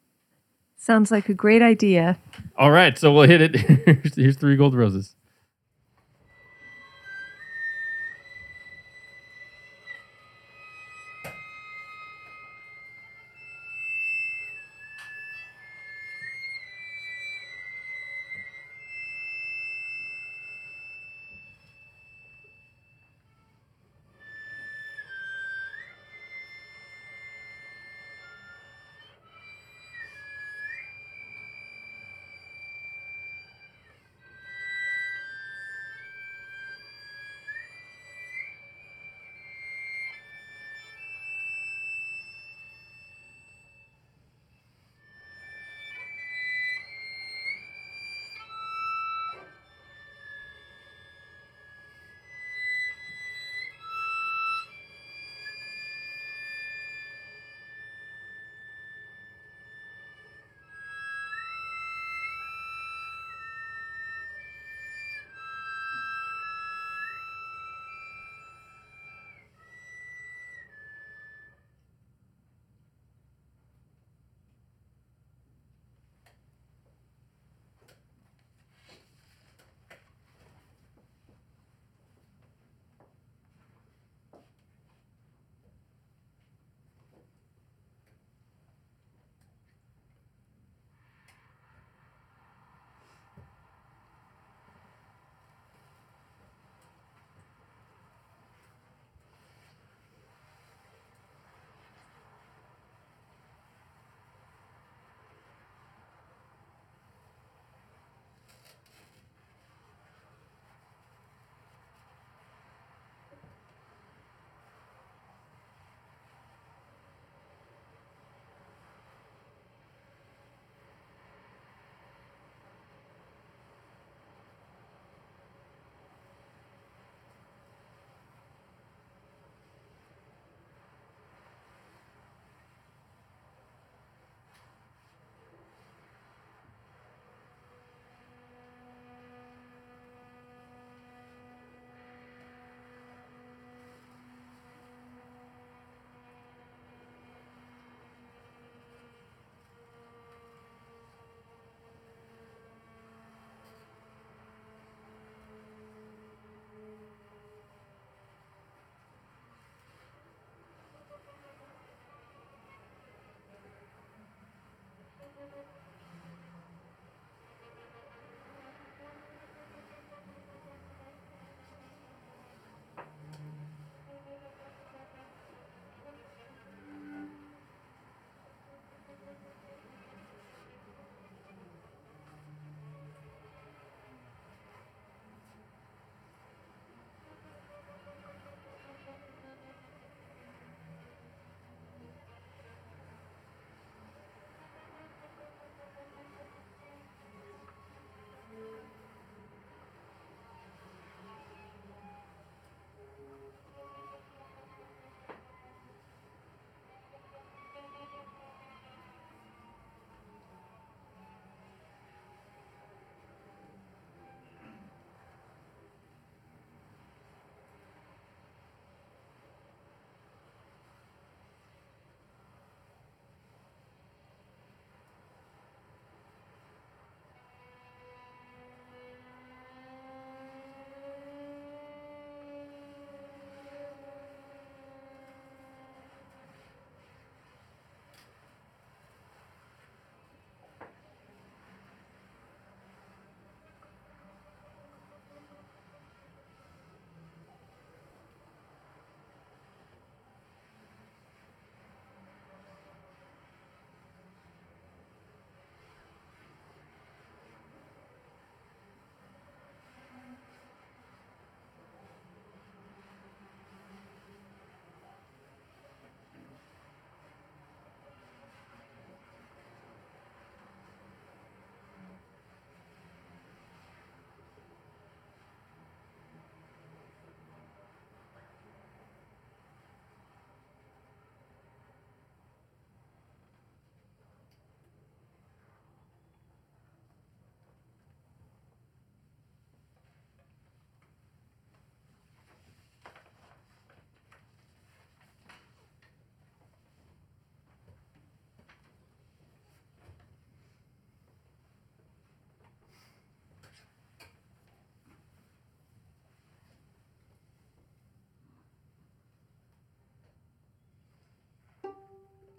S2: Sounds like a great idea.
S1: All right, so we'll hit it. here's, here's Three Gold Roses.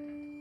S3: Bye.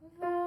S3: The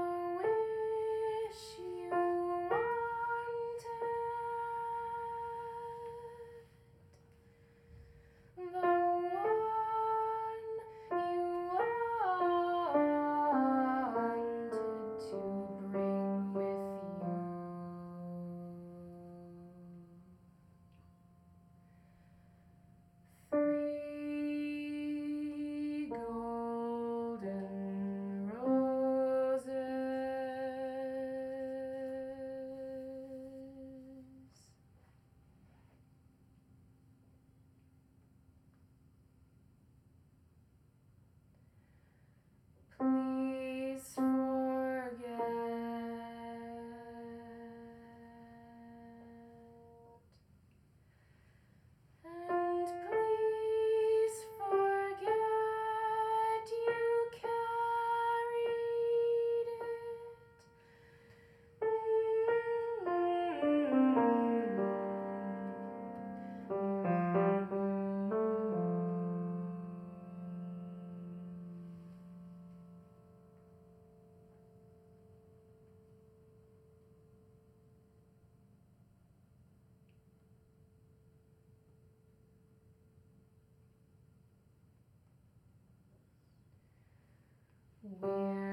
S3: We're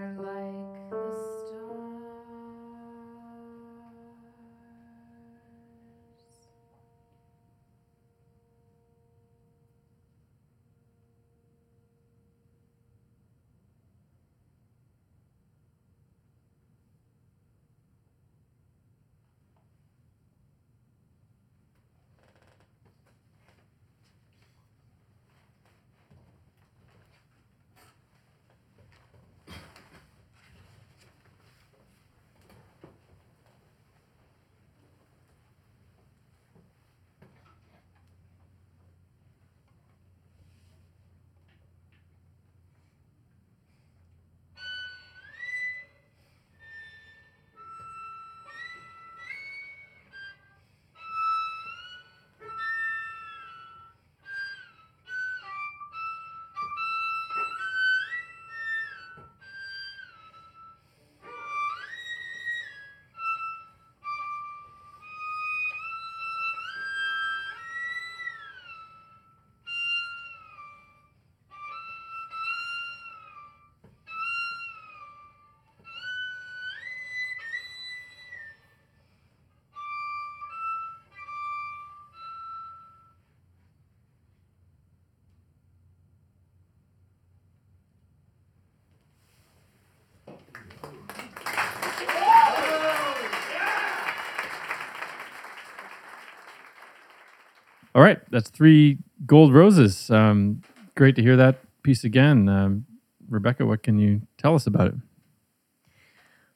S1: All right, that's three gold roses. Um, great to hear that piece again. Um, Rebecca, what can you tell us about it?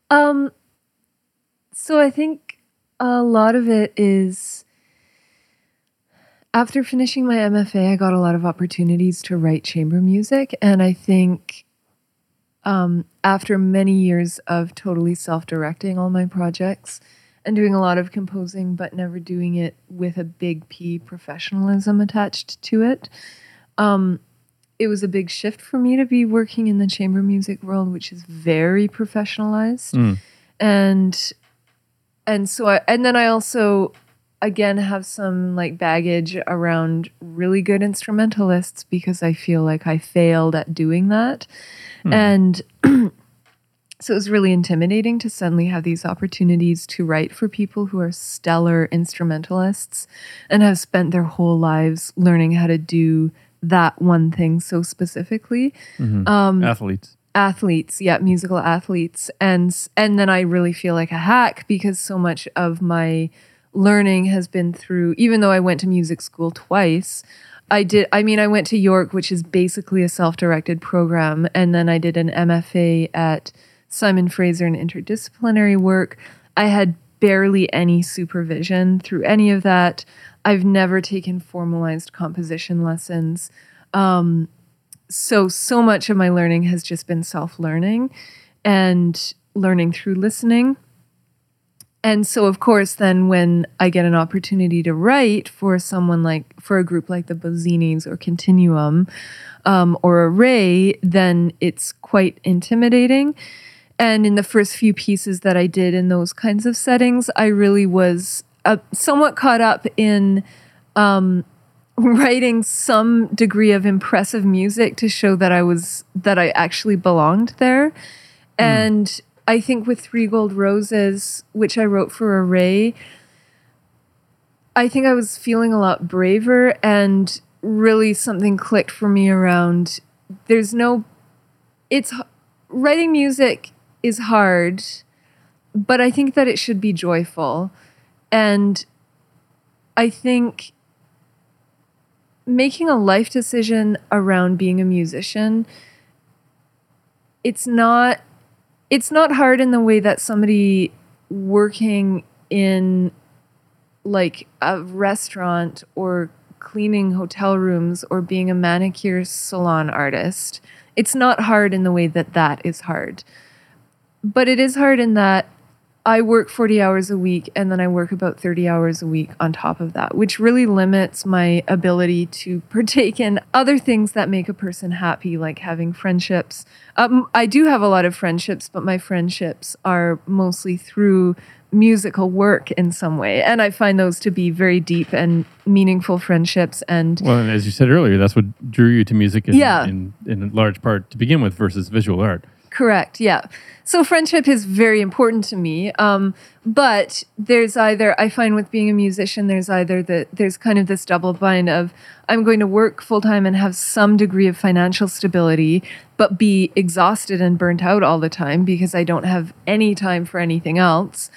S3: Um, so I think a lot of it is after finishing my MFA, I got a lot of opportunities to write chamber music, and I think um, after many years of totally self-directing all my projects and doing a lot of composing, but never doing it with a big P professionalism attached to it. Um, it was a big shift for me to be working in the chamber music world, which is very professionalized
S1: Mm.
S3: and and so I, and then I also again have some like baggage around really good instrumentalists because I feel like I failed at doing that and so it was really intimidating to suddenly have these opportunities to write for people who are stellar instrumentalists and have spent their whole lives learning how to do that one thing so specifically
S1: Mhm.
S3: um,
S1: Athletes.
S2: athletes, yeah, musical athletes, and and then I really feel like a hack because so much of my learning has been through. Even though I went to music school twice, I did. I mean, I went to York, which is basically a self-directed program, and then I did an MFA at Simon Fraser and interdisciplinary work. I had barely any supervision through any of that. I've never taken formalized composition lessons. Um, so, so much of my learning has just been self learning and learning through listening. And so, of course, then when I get an opportunity to write for someone like, for a group like the Bozzinis or Continuum um, or Array, then it's quite intimidating. And in the first few pieces that I did in those kinds of settings, I really was uh, somewhat caught up in um, writing some degree of impressive music to show that I was that I actually belonged there. Mm. And I think with Three Gold Roses, which I wrote for Array, I think I was feeling a lot braver and really something clicked for me around there's no it's writing music is hard, but I think that it should be joyful. And I think making a life decision around being a musician it's not it's not hard in the way that somebody working in like a restaurant or cleaning hotel rooms or being a manicure salon artist it's not hard in the way that that is hard but it is hard in that I work 40 hours a week and then I work about 30 hours a week on top of that, which really limits my ability to partake in other things that make a person happy, like having friendships. Um, I do have a lot of friendships, but my friendships are mostly through musical work in some way. And I find those to be very deep and meaningful friendships. And
S1: well, and as you said earlier, that's what drew you to music in, yeah. in, in large part to begin with versus visual art.
S2: Correct. Yeah. So friendship is very important to me. Um, but there's either I find with being a musician, there's either the there's kind of this double bind of I'm going to work full time and have some degree of financial stability, but be exhausted and burnt out all the time because I don't have any time for anything else.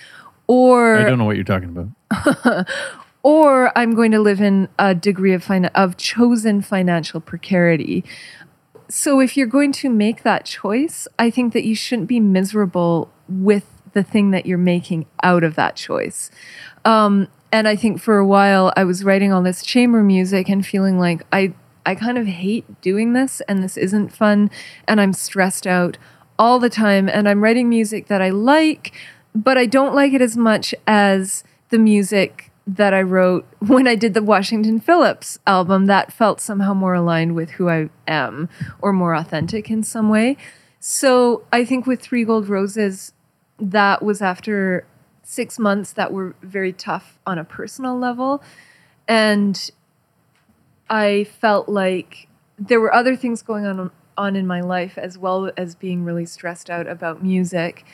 S2: Or
S1: I don't know what you're talking about.
S2: or I'm going to live in a degree of fin- of chosen financial precarity so if you're going to make that choice, I think that you shouldn't be miserable with the thing that you're making out of that choice. Um, and I think for a while I was writing all this chamber music and feeling like I I kind of hate doing this and this isn't fun and I'm stressed out all the time and I'm writing music that I like, but I don't like it as much as the music that I wrote when I did the Washington Phillips album that felt somehow more aligned with who I am or more authentic in some way. So I think with Three Gold Roses, that was after six months that were very tough on a personal level. And I felt like there were other things going on on in my life as well as being really stressed out about music.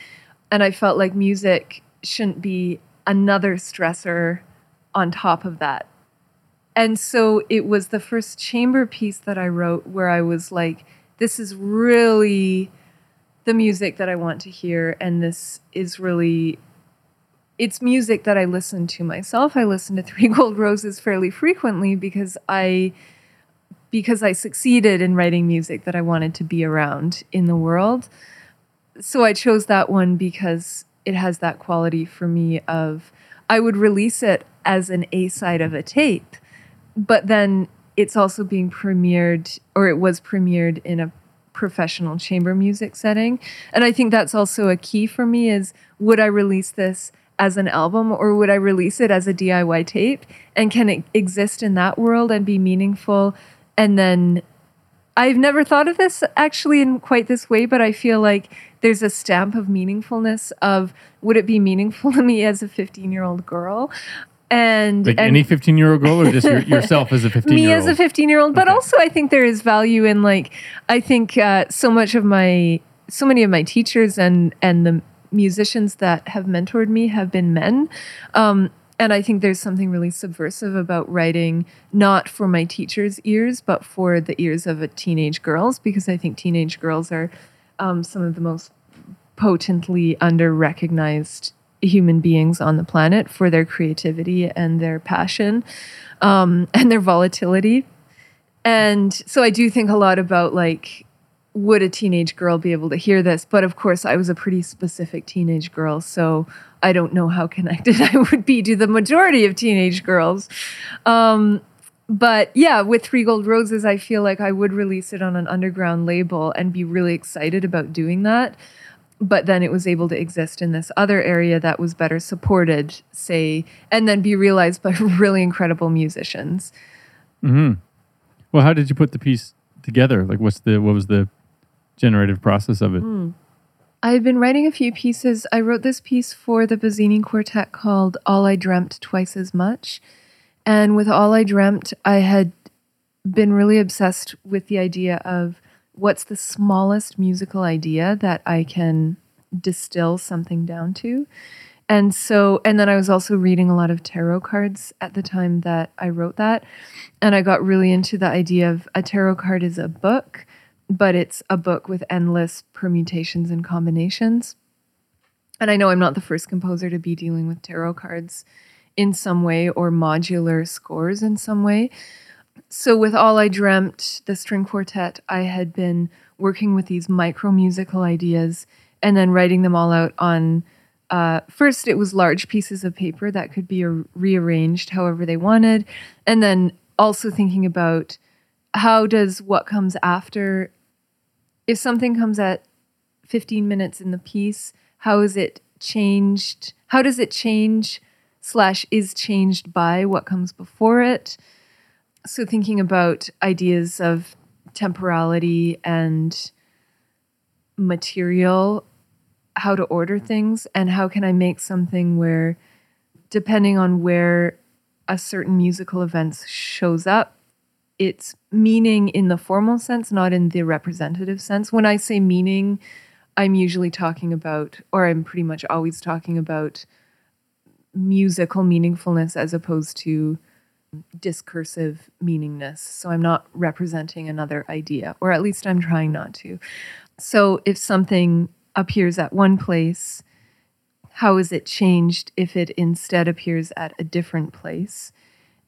S2: And I felt like music shouldn't be another stressor on top of that. And so it was the first chamber piece that I wrote where I was like, this is really the music that I want to hear. And this is really, it's music that I listen to myself. I listen to Three Gold Roses fairly frequently because I, because I succeeded in writing music that I wanted to be around in the world. So I chose that one because it has that quality for me of I would release it as an A side of a tape, but then it's also being premiered, or it was premiered in a professional chamber music setting. And I think that's also a key for me is would I release this as an album or would I release it as a DIY tape? And can it exist in that world and be meaningful? And then I've never thought of this actually in quite this way, but I feel like there's a stamp of meaningfulness of would it be meaningful to me as a 15 year old girl? And,
S1: like
S2: and
S1: any 15 year old girl or just your, yourself as a 15 year old?
S2: me as a 15 year old but okay. also i think there is value in like i think uh, so much of my so many of my teachers and and the musicians that have mentored me have been men um, and I think there's something really subversive about writing not for my teacher's ears, but for the ears of a teenage girls, because I think teenage girls are um, some of the most potently under recognized human beings on the planet for their creativity and their passion um, and their volatility. And so I do think a lot about like, would a teenage girl be able to hear this? But of course, I was a pretty specific teenage girl, so I don't know how connected I would be to the majority of teenage girls. Um, but yeah, with Three Gold Roses, I feel like I would release it on an underground label and be really excited about doing that. But then it was able to exist in this other area that was better supported, say, and then be realized by really incredible musicians.
S1: Mm-hmm. Well, how did you put the piece together? Like, what's the what was the generative process of it? Mm.
S2: I had been writing a few pieces. I wrote this piece for the Bozzini Quartet called "All I Dreamt Twice as Much." And with All I Dreamt, I had been really obsessed with the idea of what's the smallest musical idea that I can distill something down to. And so, and then I was also reading a lot of tarot cards at the time that I wrote that. And I got really into the idea of a tarot card is a book, but it's a book with endless permutations and combinations. And I know I'm not the first composer to be dealing with tarot cards in some way or modular scores in some way. So, with All I Dreamt, the string quartet, I had been working with these micro musical ideas and then writing them all out on. Uh, first, it was large pieces of paper that could be rearranged however they wanted. And then also thinking about how does what comes after, if something comes at 15 minutes in the piece, how is it changed? How does it change slash is changed by what comes before it. So thinking about ideas of temporality and material, how to order things, and how can I make something where, depending on where a certain musical event shows up, it's meaning in the formal sense, not in the representative sense. When I say meaning, I'm usually talking about, or I'm pretty much always talking about musical meaningfulness as opposed to discursive meaningness. So I'm not representing another idea, or at least I'm trying not to. So if something appears at one place, how is it changed if it instead appears at a different place?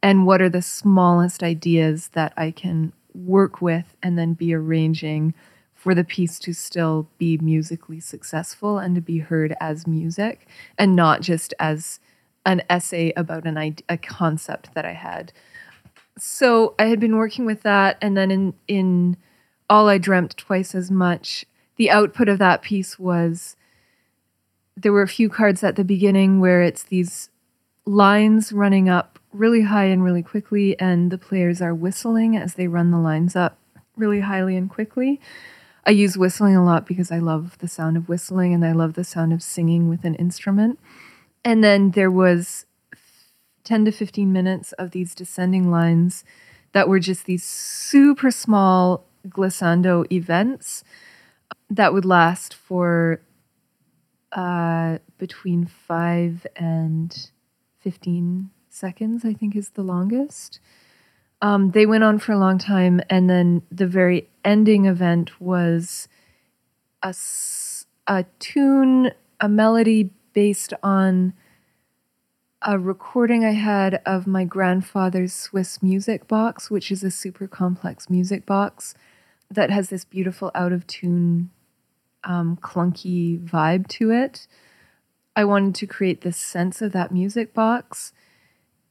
S2: And what are the smallest ideas that I can work with and then be arranging for the piece to still be musically successful and to be heard as music and not just as an essay about an idea, a concept that I had. So I had been working with that, and then in in all I dreamt twice as much. The output of that piece was there were a few cards at the beginning where it's these lines running up really high and really quickly, and the players are whistling as they run the lines up really highly and quickly. I use whistling a lot because I love the sound of whistling and I love the sound of singing with an instrument. And then there was 10 to 15 minutes of these descending lines that were just these super small glissando events that would last for uh, between five and 15 seconds, I think is the longest. Um, they went on for a long time, and then the very ending event was a, a tune, a melody based on a recording I had of my grandfather's Swiss music box, which is a super complex music box that has this beautiful out of tune, um, clunky vibe to it. I wanted to create this sense of that music box.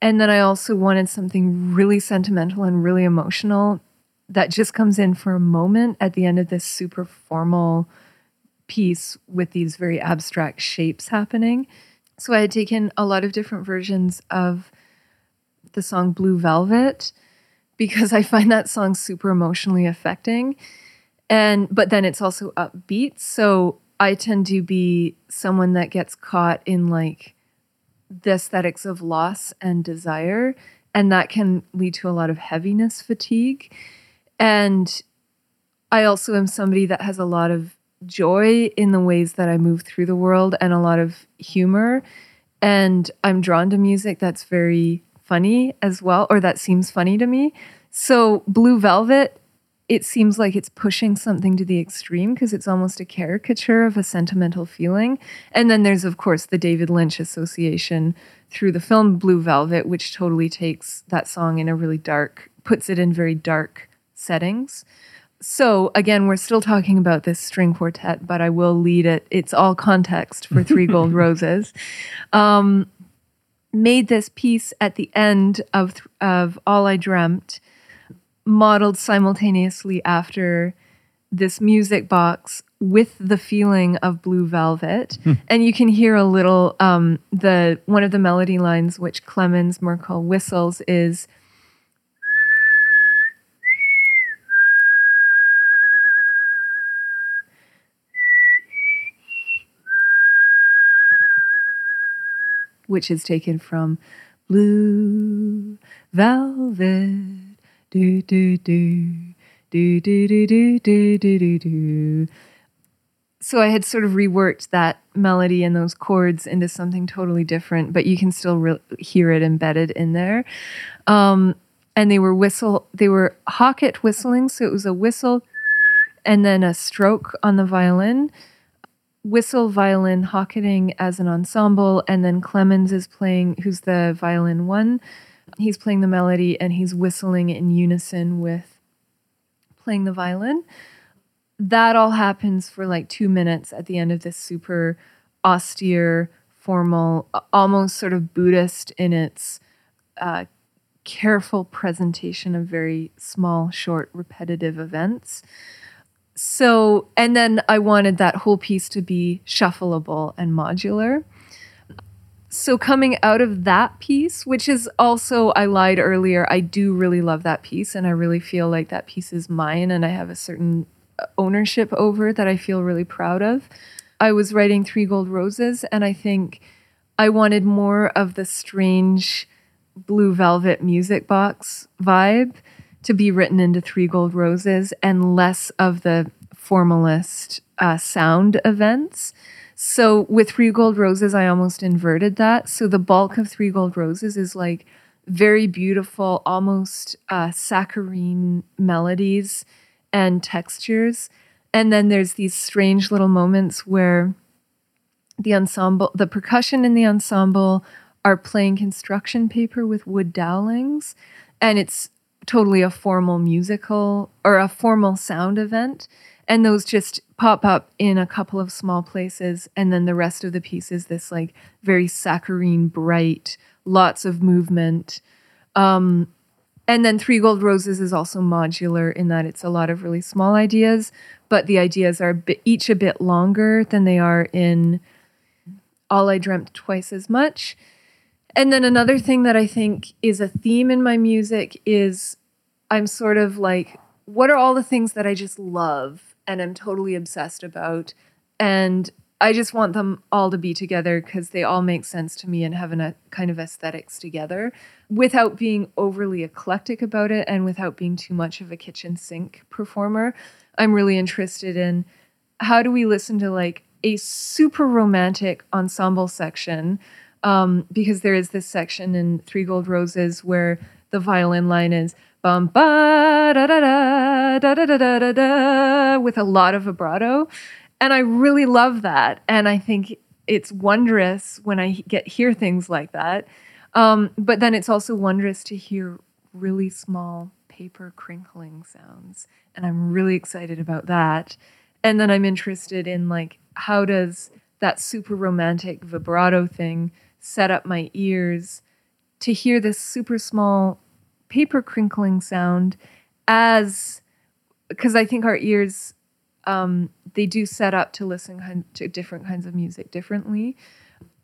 S2: And then I also wanted something really sentimental and really emotional that just comes in for a moment at the end of this super formal piece with these very abstract shapes happening. So I had taken a lot of different versions of the song Blue Velvet because I find that song super emotionally affecting. And but then it's also upbeat. So I tend to be someone that gets caught in like the aesthetics of loss and desire. And that can lead to a lot of heaviness fatigue. And I also am somebody that has a lot of joy in the ways that I move through the world and a lot of humor. And I'm drawn to music that's very funny as well, or that seems funny to me. So, Blue Velvet it seems like it's pushing something to the extreme because it's almost a caricature of a sentimental feeling. And then there's, of course, the David Lynch association through the film Blue Velvet, which totally takes that song in a really dark, puts it in very dark settings. So again, we're still talking about this string quartet, but I will lead it. It's all context for Three Gold Roses. Um, made this piece at the end of of All I Dreamt modeled simultaneously after this music box with the feeling of blue velvet hmm. and you can hear a little um, the one of the melody lines which clemens merkel whistles is which is taken from Blue Velvet. Do, do, do. Do, do, do, do, do, do, do, do. So I had sort of reworked that melody and those chords into something totally different, but you can still re- hear it embedded in there. Um, and they were whistle, they were hocket whistling, so it was a whistle and then a stroke on the violin whistle violin hocketting as an ensemble and then clemens is playing who's the violin one he's playing the melody and he's whistling in unison with playing the violin. That all happens for like two minutes at the end of this super austere, formal, almost sort of Buddhist in its uh, careful presentation of very small, short, repetitive events. So, and then I wanted that whole piece to be shuffleable and modular. So coming out of that piece which is also i lied earlier i do really love that piece and i really feel like that piece is mine and i have a certain uh, ownership over it that i feel really proud of. I was writing three gold roses and i think i wanted more of the strange blue velvet music box vibe to be written into three gold roses and less of the formalist uh, sound events so with Three Gold Roses, I almost inverted that. So the bulk of Three Gold Roses is like very beautiful, almost uh, saccharine melodies and textures. And then there's these strange little moments where the ensemble, the percussion in the ensemble are playing construction paper with wood dowlings. And it's totally a formal musical or a formal sound event. And those just pop up in a couple of small places. And then the rest of the piece is this like very saccharine bright lots of movement. Um, and then three gold roses is also modular in that it's a lot of really small ideas but the ideas are each a bit longer than they are in all i dreamt twice as much and then another thing that i think is a theme in my music is i'm sort of like what are all the things that i just love and I'm totally obsessed about. And I just want them all to be together because they all make sense to me and have a kind of aesthetics together without being overly eclectic about it and without being too much of a kitchen sink performer. I'm really interested in how do we listen to like a super romantic ensemble section um, because there is this section in Three Gold Roses where the violin line is bum ba da da da da da da da da da with a lot of vibrato, and I really love that. And I think it's wondrous when I get hear things like that. Um, but then it's also wondrous to hear really small paper crinkling sounds, and I'm really excited about that. And then I'm interested in like how does that super romantic vibrato thing set up my ears to hear this super small paper crinkling sound as because I think our ears um, they do set up to listen to different kinds of music differently.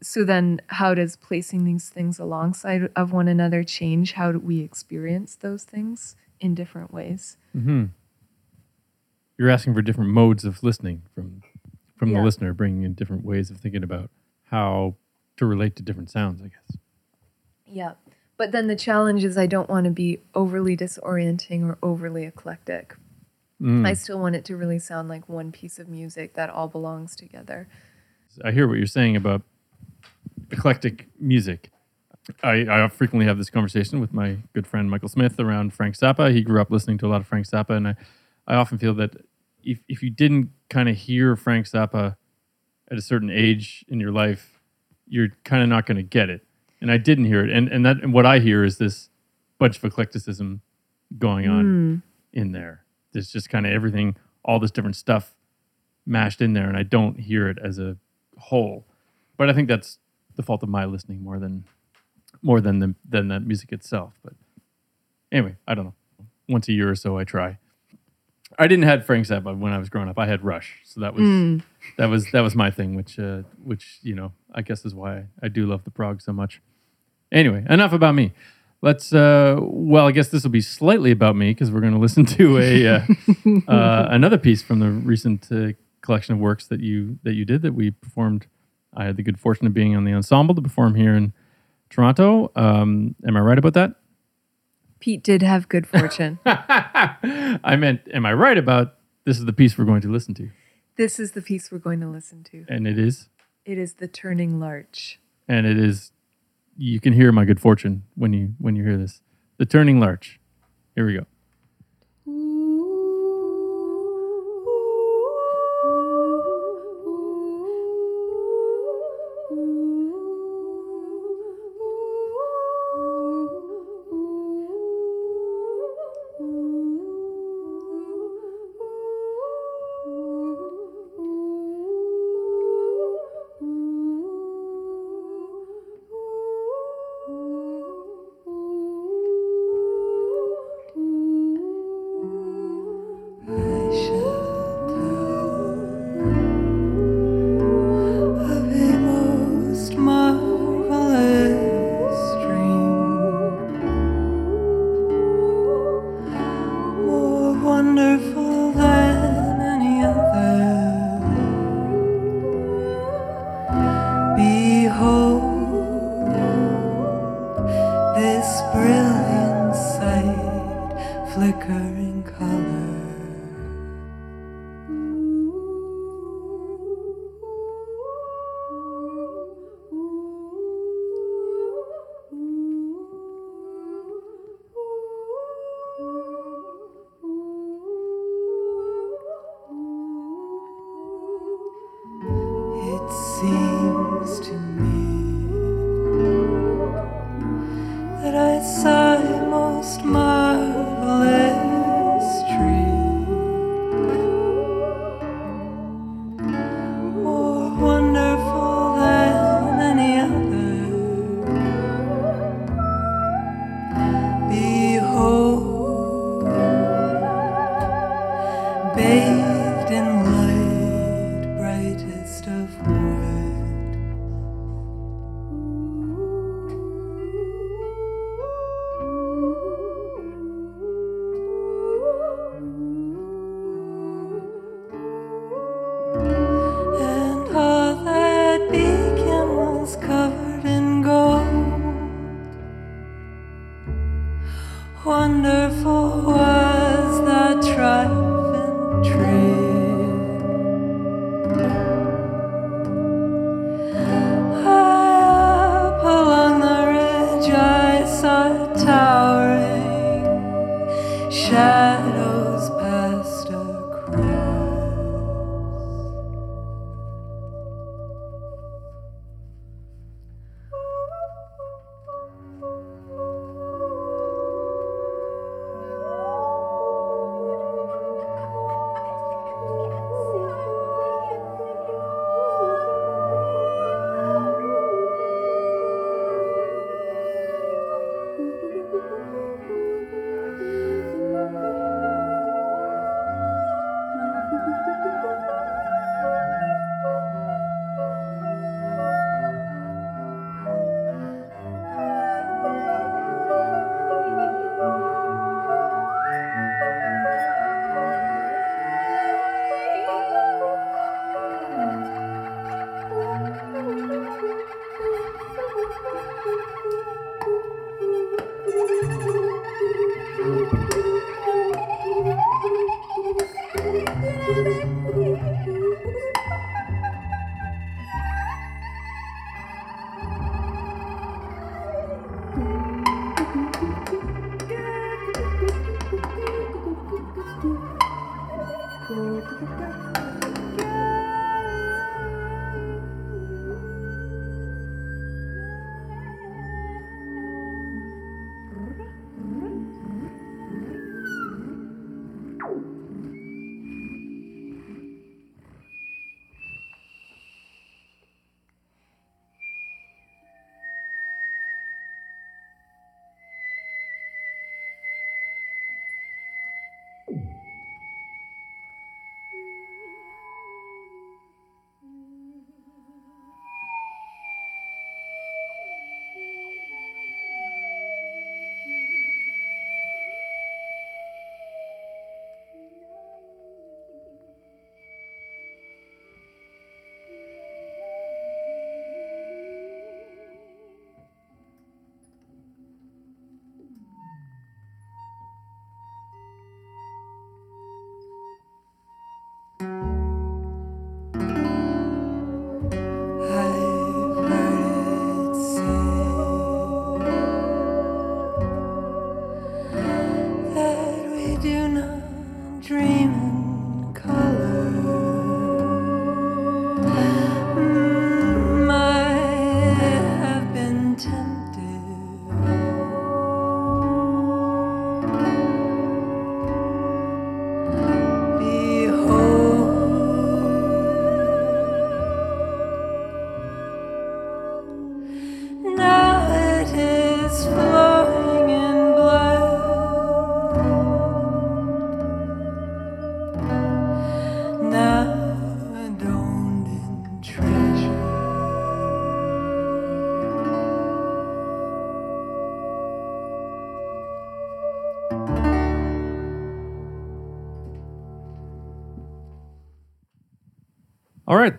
S2: So then, how does placing these things alongside of one another change how do we experience those things in different ways?
S1: Mm-hmm. You're asking for different modes of listening from from yeah. the listener, bringing in different ways of thinking about how to relate to different sounds. I guess.
S2: Yeah. But then the challenge is I don't want to be overly disorienting or overly eclectic. Mm. I still want it to really sound like one piece of music that all belongs together.
S1: I hear what you're saying about eclectic music. I, I frequently have this conversation with my good friend Michael Smith around Frank Zappa. He grew up listening to a lot of Frank Zappa, and I, I often feel that if if you didn't kind of hear Frank Zappa at a certain age in your life, you're kind of not going to get it. And I didn't hear it, and and that and what I hear is this bunch of eclecticism going on
S2: Mm.
S1: in there. There's just kind of everything, all this different stuff mashed in there, and I don't hear it as a whole. But I think that's the fault of my listening more than more than the than the music itself. But anyway, I don't know. Once a year or so, I try. I didn't had Frank Zappa when I was growing up. I had Rush, so that was
S2: Mm.
S1: that was that was my thing, which uh, which you know I guess is why I do love the prog so much. Anyway, enough about me. Let's. Uh, well, I guess this will be slightly about me because we're going to listen to a uh, uh, another piece from the recent uh, collection of works that you that you did that we performed. I had the good fortune of being on the ensemble to perform here in Toronto. Um, am I right about that?
S2: Pete did have good fortune.
S1: I meant, am I right about this is the piece we're going to listen to?
S2: this is the piece we're going to listen to.
S1: And it is,
S2: It is the Turning Larch.
S1: and it is. You can hear my good fortune when you when you hear this. The turning larch. Here we go.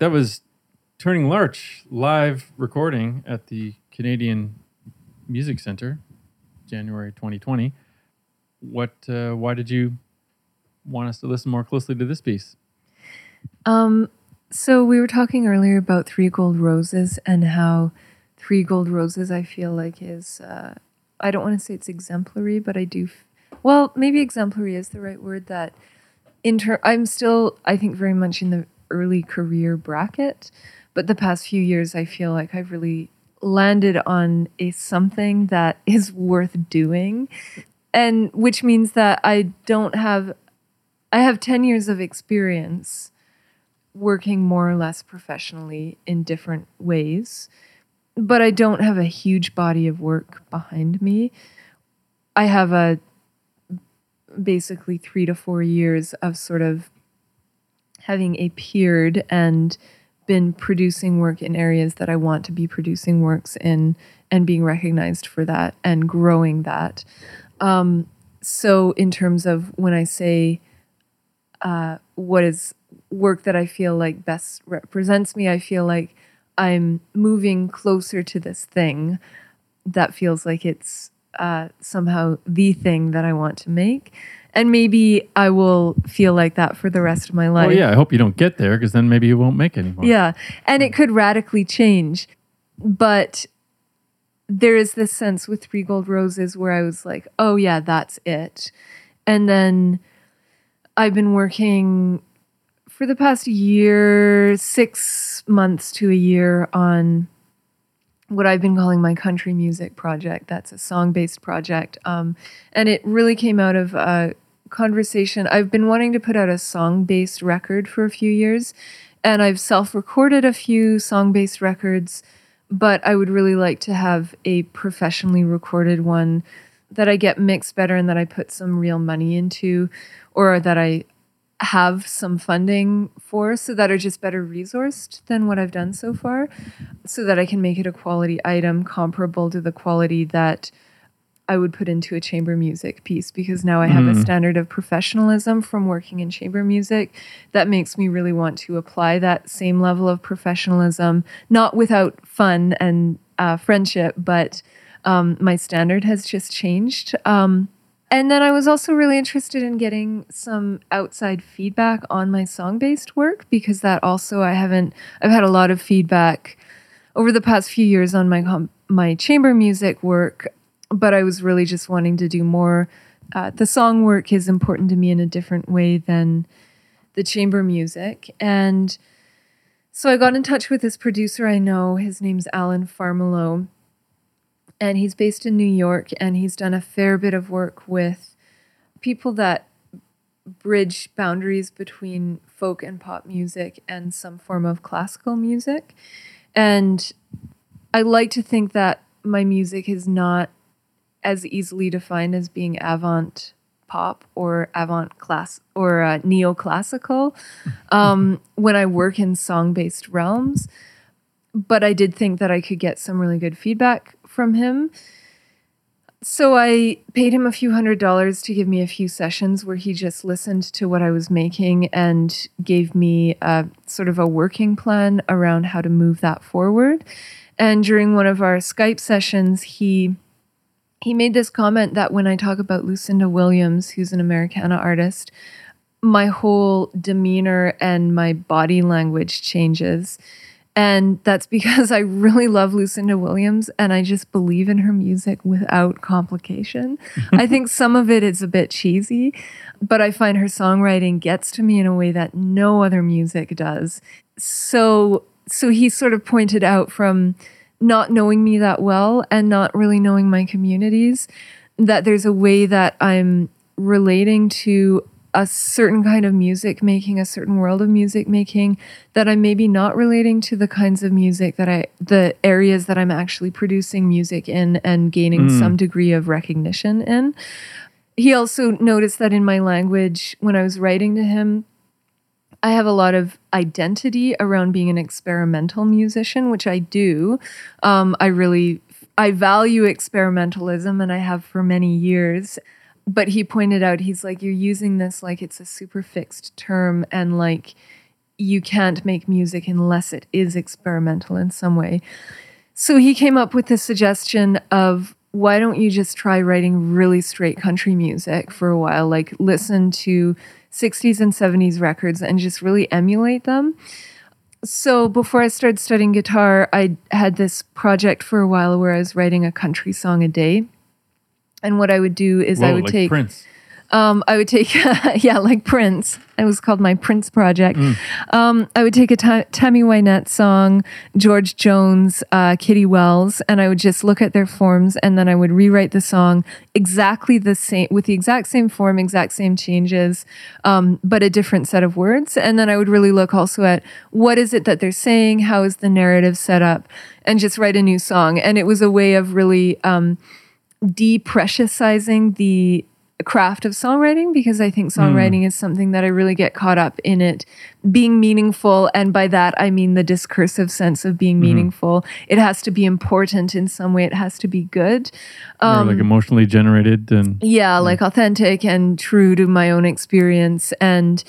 S4: That was
S1: Turning Larch live recording at the Canadian Music Center, January 2020. What? Uh, why did you want us to listen more closely to this piece?
S2: Um, so we were talking earlier about Three Gold Roses and how Three Gold Roses I feel like is uh, I don't want to say it's exemplary, but I do. F- well, maybe exemplary is the right word. That inter I'm still I think very much in the early career bracket, but the past few years I feel like I've really landed on a something that is worth doing and which means that I don't have I have 10 years of experience working more or less professionally in different ways but I don't have a huge body of work behind me. I have a basically 3 to 4 years of sort of having appeared and been producing work in areas that I want to be producing works in and being recognized for that and growing that. Um, so, in terms of when I say uh, what is work that I feel like best represents me, I feel like I'm moving closer to this thing that feels like it's uh, somehow the thing that I want to make and maybe I will feel like that for the rest of my life.
S1: Well, yeah, I hope you don't get there because then maybe you won't make anymore.
S2: Yeah, and it could radically change, but there is this sense with Three Gold Roses where I was like, oh yeah, that's it, and then I've been working for the past year, six months to a year on what I've been calling my country music project. That's a song based project. Um, and it really came out of a conversation. I've been wanting to put out a song based record for a few years, and I've self recorded a few song based records, but I would really like to have a professionally recorded one that I get mixed better and that I put some real money into, or that I have some funding for so that are just better resourced than what I've done so far so that I can make it a quality item comparable to the quality that I would put into a chamber music piece because now I have mm. a standard of professionalism from working in chamber music that makes me really want to apply that same level of professionalism, not without fun and uh, friendship, but um, my standard has just changed. Um, and then I was also really interested in getting some outside feedback on my song based work because that also I haven't I've had a lot of feedback over the past few years on my my chamber music work, but I was really just wanting to do more. Uh, the song work is important to me in a different way than the chamber music, and so I got in touch with this producer I know. His name's Alan Farmelo and he's based in New York and he's done a fair bit of work with people that bridge boundaries between folk and pop music and some form of classical music. And I like to think that my music is not as easily defined as being avant pop or avant class or uh, neoclassical um, when I work in song based realms. But I did think that I could get some really good feedback from him. So I paid him a few hundred dollars to give me a few sessions where he just listened to what I was making and gave me a sort of a working plan around how to move that forward. And during one of our Skype sessions, he he made this comment that when I talk about Lucinda Williams, who's an Americana artist, my whole demeanor and my body language changes. And that's because I really love Lucinda Williams and I just believe in her music without complication. I think some of it is a bit cheesy, but I find her songwriting gets to me in a way that no other music does. So so he sort of pointed out from not knowing me that well and not really knowing my communities that there's a way that I'm relating to a certain kind of music making, a certain world of music making that I'm maybe not relating to the kinds of music that I, the areas that I'm actually producing music in and gaining mm. some degree of recognition in. He also noticed that in my language, when I was writing to him, I have a lot of identity around being an experimental musician, which I do. Um, I really I value experimentalism, and I have for many years but he pointed out he's like you're using this like it's a super fixed term and like you can't make music unless it is experimental in some way. So he came up with the suggestion of why don't you just try writing really straight country music for a while? Like listen to 60s and 70s records and just really emulate them. So before I started studying guitar, I had this project for a while where I was writing a country song a day. And what I would do is
S1: Whoa,
S2: I would
S1: like
S2: take
S1: Prince.
S2: Um, I would take, yeah, like Prince. It was called my Prince project. Um, I would take a Tammy Wynette song, George Jones, uh, Kitty Wells, and I would just look at their forms, and then I would rewrite the song exactly the same, with the exact same form, exact same changes, um, but a different set of words. And then I would really look also at what is it that they're saying, how is the narrative set up, and just write a new song. And it was a way of really um, depreciosizing the craft of songwriting because I think hmm. songwriting is something that I really get caught up in it being meaningful. And by that, I mean the discursive sense of being mm-hmm. meaningful. It has to be important in some way, it has to be good.
S1: or like um, emotionally generated and
S2: Yeah, like authentic and true to my own experience. And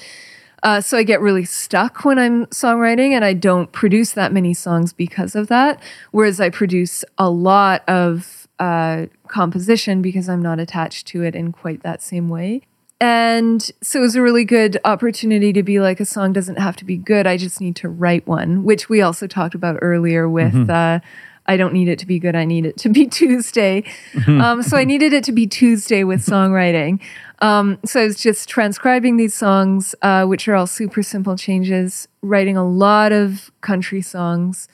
S2: uh, so I get really stuck when I'm songwriting, and I don't produce that many songs because of that. Whereas I produce a lot of uh, composition because I'm not attached to it in quite that same way. And so it was a really good opportunity to be like, a song doesn't have to be good. I just need to write one, which we also talked about earlier with. Uh, I don't need it to be good. I need it to be Tuesday. Um, so I needed it to be Tuesday with songwriting. Um, so I was just transcribing these songs, uh, which are all super simple changes, writing a lot of country songs,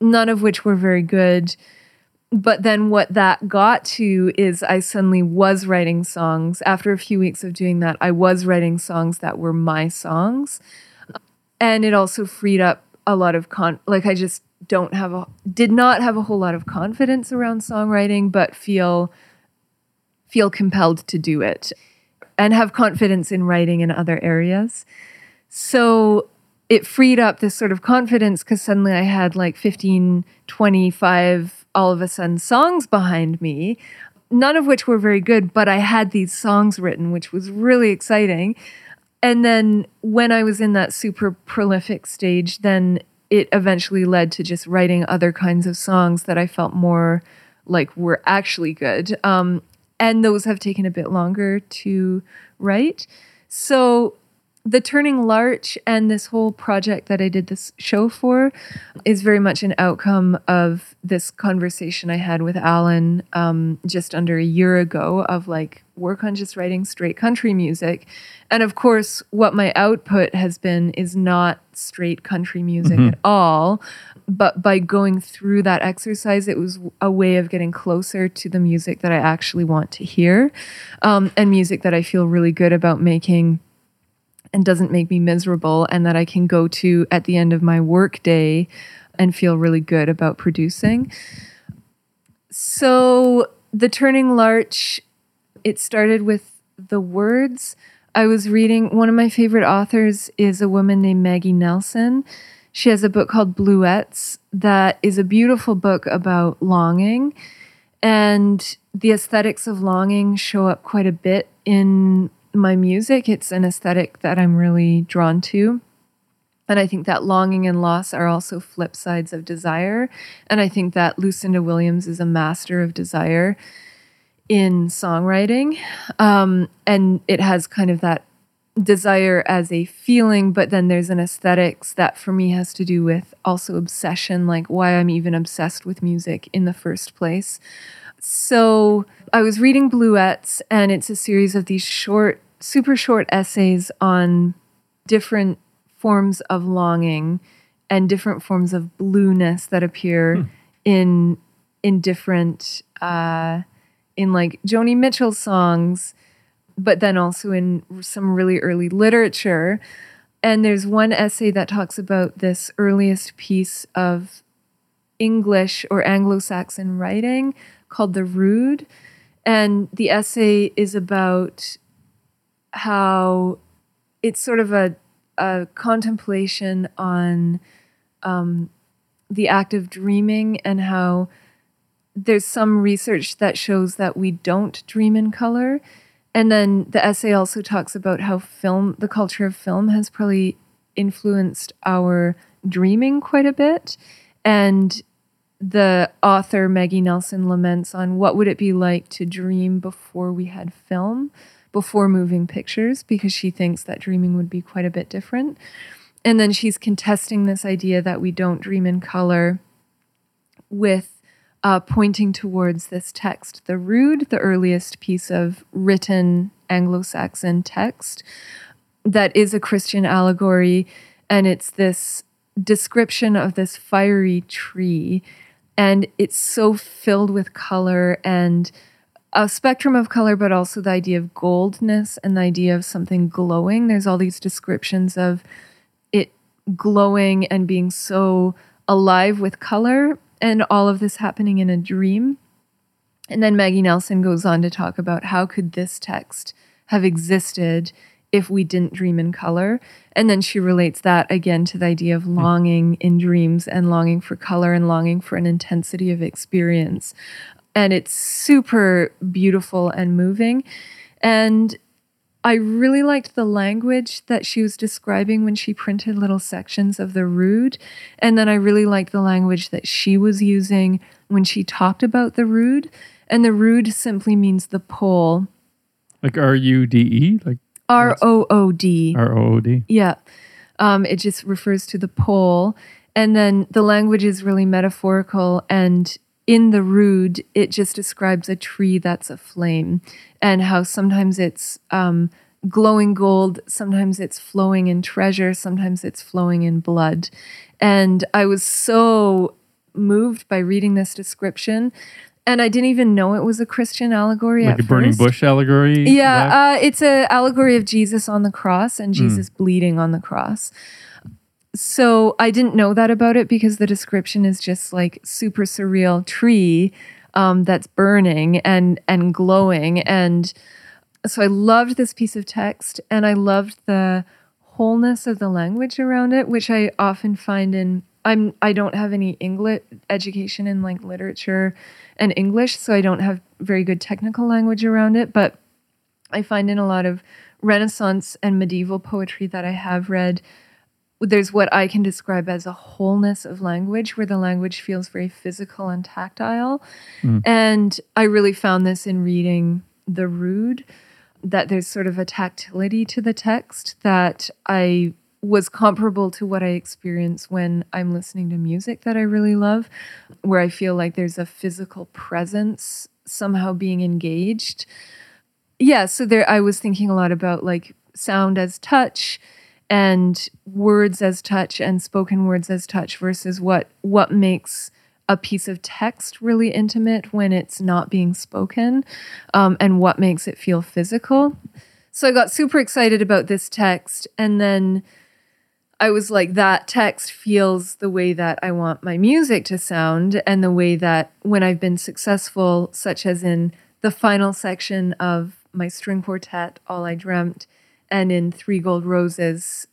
S2: none of which were very good. But then what that got to is I suddenly was writing songs. After a few weeks of doing that, I was writing songs that were my songs. And it also freed up a lot of con like I just don't have a did not have a whole lot of confidence around songwriting, but feel feel compelled to do it and have confidence in writing in other areas. So it freed up this sort of confidence because suddenly I had like 15, 25, all of a sudden songs behind me, none of which were very good, but I had these songs written, which was really exciting. And then when I was in that super prolific stage, then it eventually led to just writing other kinds of songs that I felt more like were actually good. Um, and those have taken a bit longer to write. So the Turning Larch and this whole project that I did this show for is very much an outcome of this conversation I had with Alan um, just under a year ago of like work on just writing straight country music. And of course, what my output has been is not straight country music at all. But by going through that exercise, it was a way of getting closer to the music that I actually want to hear um, and music that I feel really good about making and doesn't make me miserable and that I can go to at the end of my work day and feel really good about producing. So the Turning Larch, it started with the words. I was reading one of my favorite authors is a woman named Maggie Nelson. She has a book called Bluets that is a beautiful book about longing. And the aesthetics of longing show up quite a bit in my music. It's an aesthetic that I'm really drawn to. And I think that longing and loss are also flip sides of desire. And I think that Lucinda Williams is a master of desire in songwriting. Um, and it has kind of that desire as a feeling, but then there's an aesthetics that for me has to do with also obsession, like why I'm even obsessed with music in the first place. So I was reading Bluets, and it's a series of these short, super short essays on different forms of longing and different forms of blueness that appear in in different uh, in like Joni Mitchell songs, but then also in some really early literature. And there's one essay that talks about this earliest piece of English or Anglo Saxon writing called The Rood. And the essay is about how it's sort of a, a contemplation on um, the act of dreaming and how there's some research that shows that we don't dream in color. And then the essay also talks about how film, the culture of film, has probably influenced our dreaming quite a bit. And the author Maggie Nelson laments on what would it be like to dream before we had film, before moving pictures, because she thinks that dreaming would be quite a bit different. And then she's contesting this idea that we don't dream in color with uh, pointing towards this text, the Rood, the earliest piece of written Anglo Saxon text that is a Christian allegory. And it's this description of this fiery tree and it's so filled with color and a spectrum of color, but also the idea of goldness and the idea of something glowing. There's all these descriptions of it glowing and being so alive with color, and all of this happening in a dream. And then Maggie Nelson goes on to talk about how could this text have existed if we didn't dream in color. And then she relates that again to the idea of hmm. longing in dreams and longing for color and longing for an intensity of experience. And it's super beautiful and moving. And I really liked the language that she was describing when she printed little sections of the Rood. And then I really liked the language that she was using when she talked about the Rood. And the Rood simply means the pole.
S1: Like R U D E, like
S2: R O O D.
S1: R O O D.
S2: Yeah. Um, it just refers to the pole. And then the language is really metaphorical. And in the Rood, it just describes a tree that's aflame and how sometimes it's um, glowing gold, sometimes it's flowing in treasure, sometimes it's flowing in blood. And I was so moved by reading this description. And I didn't even know it was a Christian allegory
S1: Like a burning
S2: first.
S1: bush allegory.
S2: Yeah, uh, it's an allegory of Jesus on the cross and Jesus bleeding on the cross. So I didn't know that about it because the description is just like super surreal tree um, that's burning and and glowing, and so I loved this piece of text, and I loved the wholeness of the language around it, which I often find in I'm I don't have any English education in like literature and English, so I don't have very good technical language around it, but I find in a lot of Renaissance and medieval poetry that I have read, there's what I can describe as a wholeness of language, where the language feels very physical and tactile. Mm. And I really found this in reading The Rood, that there's sort of a tactility to the text that I was comparable to what I experience when I'm listening to music that I really love, where I feel like there's a physical presence somehow being engaged. Yeah so there i was thinking a lot about like sound as touch and words as touch and spoken words as touch versus what what makes a piece of text really intimate when it's not being spoken um, and what makes it feel physical. So i got super excited about this text and then I was like, that text feels the way that I want my music to sound, and the way that when I've been successful, such as in the final section of my string quartet, All I Dreamt, and in Three Gold Roses,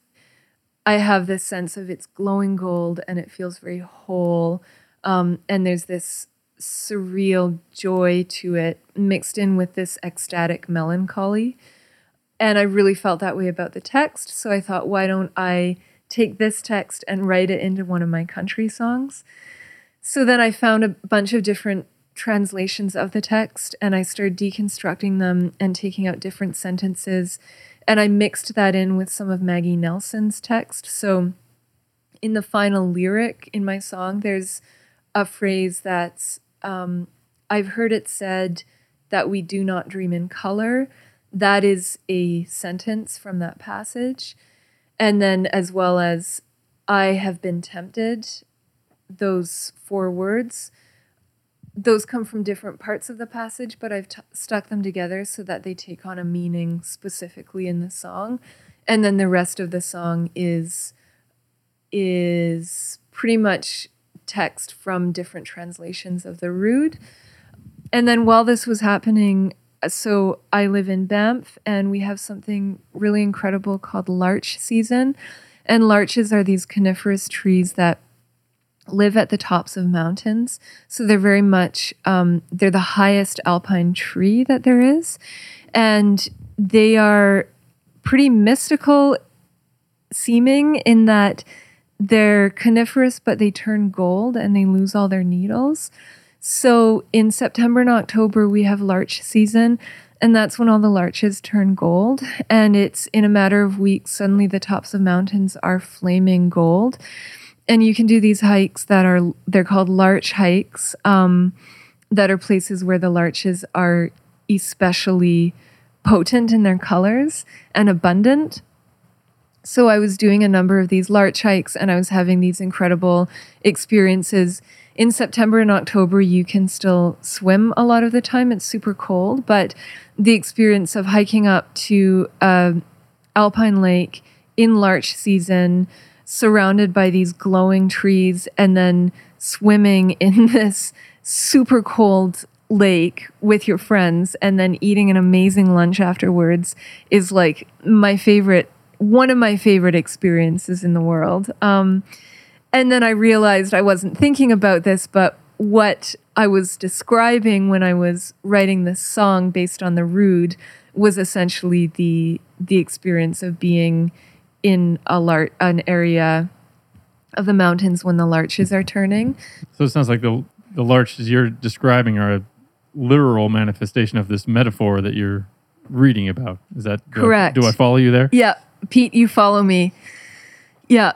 S2: I have this sense of it's glowing gold and it feels very whole. Um, and there's this surreal joy to it mixed in with this ecstatic melancholy. And I really felt that way about the text. So I thought, why don't I take this text and write it into one of my country songs? So then I found a bunch of different translations of the text and I started deconstructing them and taking out different sentences. And I mixed that in with some of Maggie Nelson's text. So in the final lyric in my song, there's a phrase that's um, I've heard it said that we do not dream in color. That is a sentence from that passage. And then, as well as I have been tempted, those four words, those come from different parts of the passage, but I've t- stuck them together so that they take on a meaning specifically in the song. And then the rest of the song is is pretty much text from different translations of the Rood. And then while this was happening, so I live in Banff and we have something really incredible called larch season. And larches are these coniferous trees that live at the tops of mountains. So they're very much, um, they're the highest alpine tree that there is. And they are pretty mystical seeming in that they're coniferous, but they turn gold and they lose all their needles. So in September and October, we have larch season, and that's when all the larches turn gold. And it's in a matter of weeks, suddenly the tops of mountains are flaming gold. And you can do these hikes that are, they're called larch hikes, um, that are places where the larches are especially potent in their colors and abundant. So I was doing a number of these larch hikes and I was having these incredible experiences. In September and October, you can still swim a lot of the time. It's super cold, but the experience of hiking up to uh, Alpine Lake in larch season, surrounded by these glowing trees, and then swimming in this super cold lake with your friends and then eating an amazing lunch afterwards is like my favorite one of my favorite experiences in the world um, and then i realized i wasn't thinking about this but what i was describing when i was writing this song based on the Rood was essentially the the experience of being in a lar- an area of the mountains when the larches are turning
S1: So it sounds like the the larches you're describing are a literal manifestation of this metaphor that you're reading about. Is that do I-
S2: Correct.
S1: do I follow you there?
S2: Yeah, Pete, you follow me. Yeah.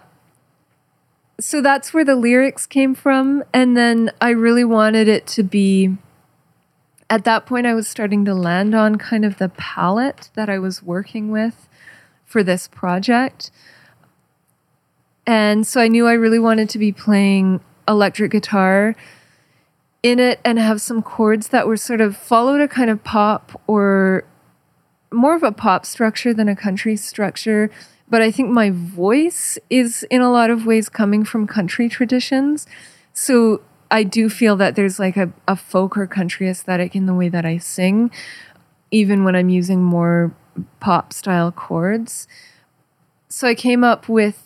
S2: So that's where the lyrics came from. And then I really wanted it to be, at that point, I was starting to land on kind of the palette that I was working with for this project. And so I knew I really wanted to be playing electric guitar in it and have some chords that were sort of followed a kind of pop or more of a pop structure than a country structure. But I think my voice is in a lot of ways coming from country traditions. So I do feel that there's like a, a folk or country aesthetic in the way that I sing, even when I'm using more pop style chords. So I came up with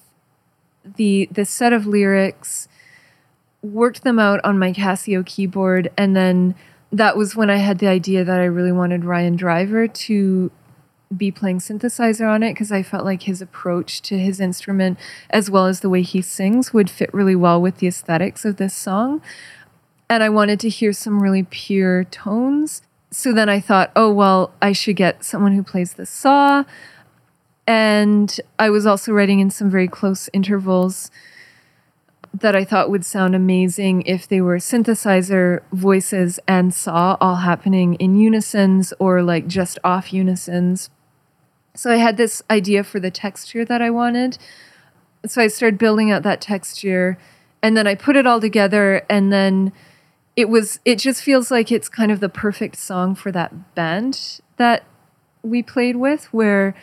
S2: the the set of lyrics worked them out on my Casio keyboard and then that was when I had the idea that I really wanted Ryan Driver to be playing synthesizer on it because I felt like his approach to his instrument as well as the way he sings would fit really well with the aesthetics of this song. And I wanted to hear some really pure tones. So then I thought, oh, well, I should get someone who plays the saw. And I was also writing in some very close intervals that I thought would sound amazing if they were synthesizer, voices, and saw all happening in unisons or like just off unisons. So I had this idea for the texture that I wanted. So I started building out that texture and then I put it all together and then it was it just feels like it's kind of the perfect song for that band that we played with where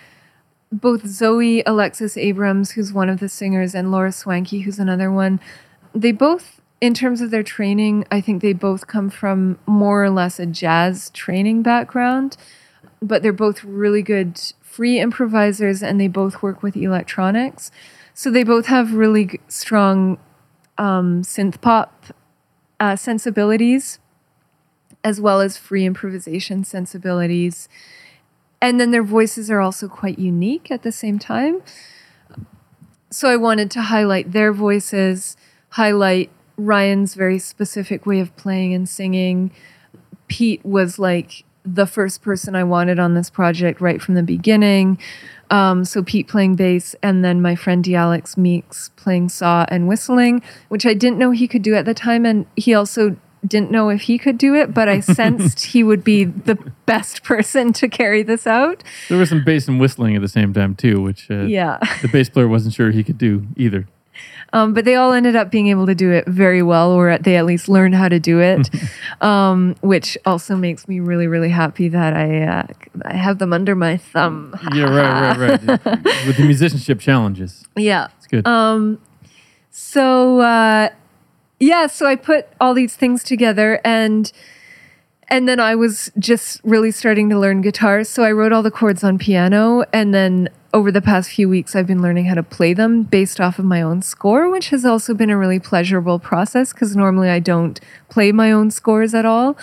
S2: both Zoe Alexis Abrams, who's one of the singers, and Laura Swankey, who's another one, they both, in terms of their training, I think they both come from more or less a jazz training background, but they're both really good free improvisers and they both work with electronics. So they both have really g- strong um, synth pop uh, sensibilities as well as free improvisation sensibilities and then their voices are also quite unique at the same time. So I wanted to highlight their voices, highlight Ryan's very specific way of playing and singing. Pete was like the first person I wanted on this project right from the beginning. Um, so Pete playing bass, and then my friend Dialex Meeks playing saw and whistling, which I didn't know he could do at the time, and he also didn't know if he could do it, but I sensed he would be the best person to carry this out.
S1: There was some bass and whistling at the same time too, which uh,
S2: Yeah.
S1: the bass player wasn't sure he could do either.
S2: Um, but they all ended up being able to do it very well, or they at least learned how to do it, um, which also makes me really, really happy that I uh, I have them under my thumb.
S1: Yeah, right, right, right. With the musicianship challenges,
S2: yeah.
S1: it's good.
S2: Um, so uh, yeah, so I put all these things together and and then I was just really starting to learn guitar. So I wrote all the chords on piano and then over the past few weeks I've been learning how to play them based off of my own score, which has also been a really pleasurable process because normally I don't play my own scores at all.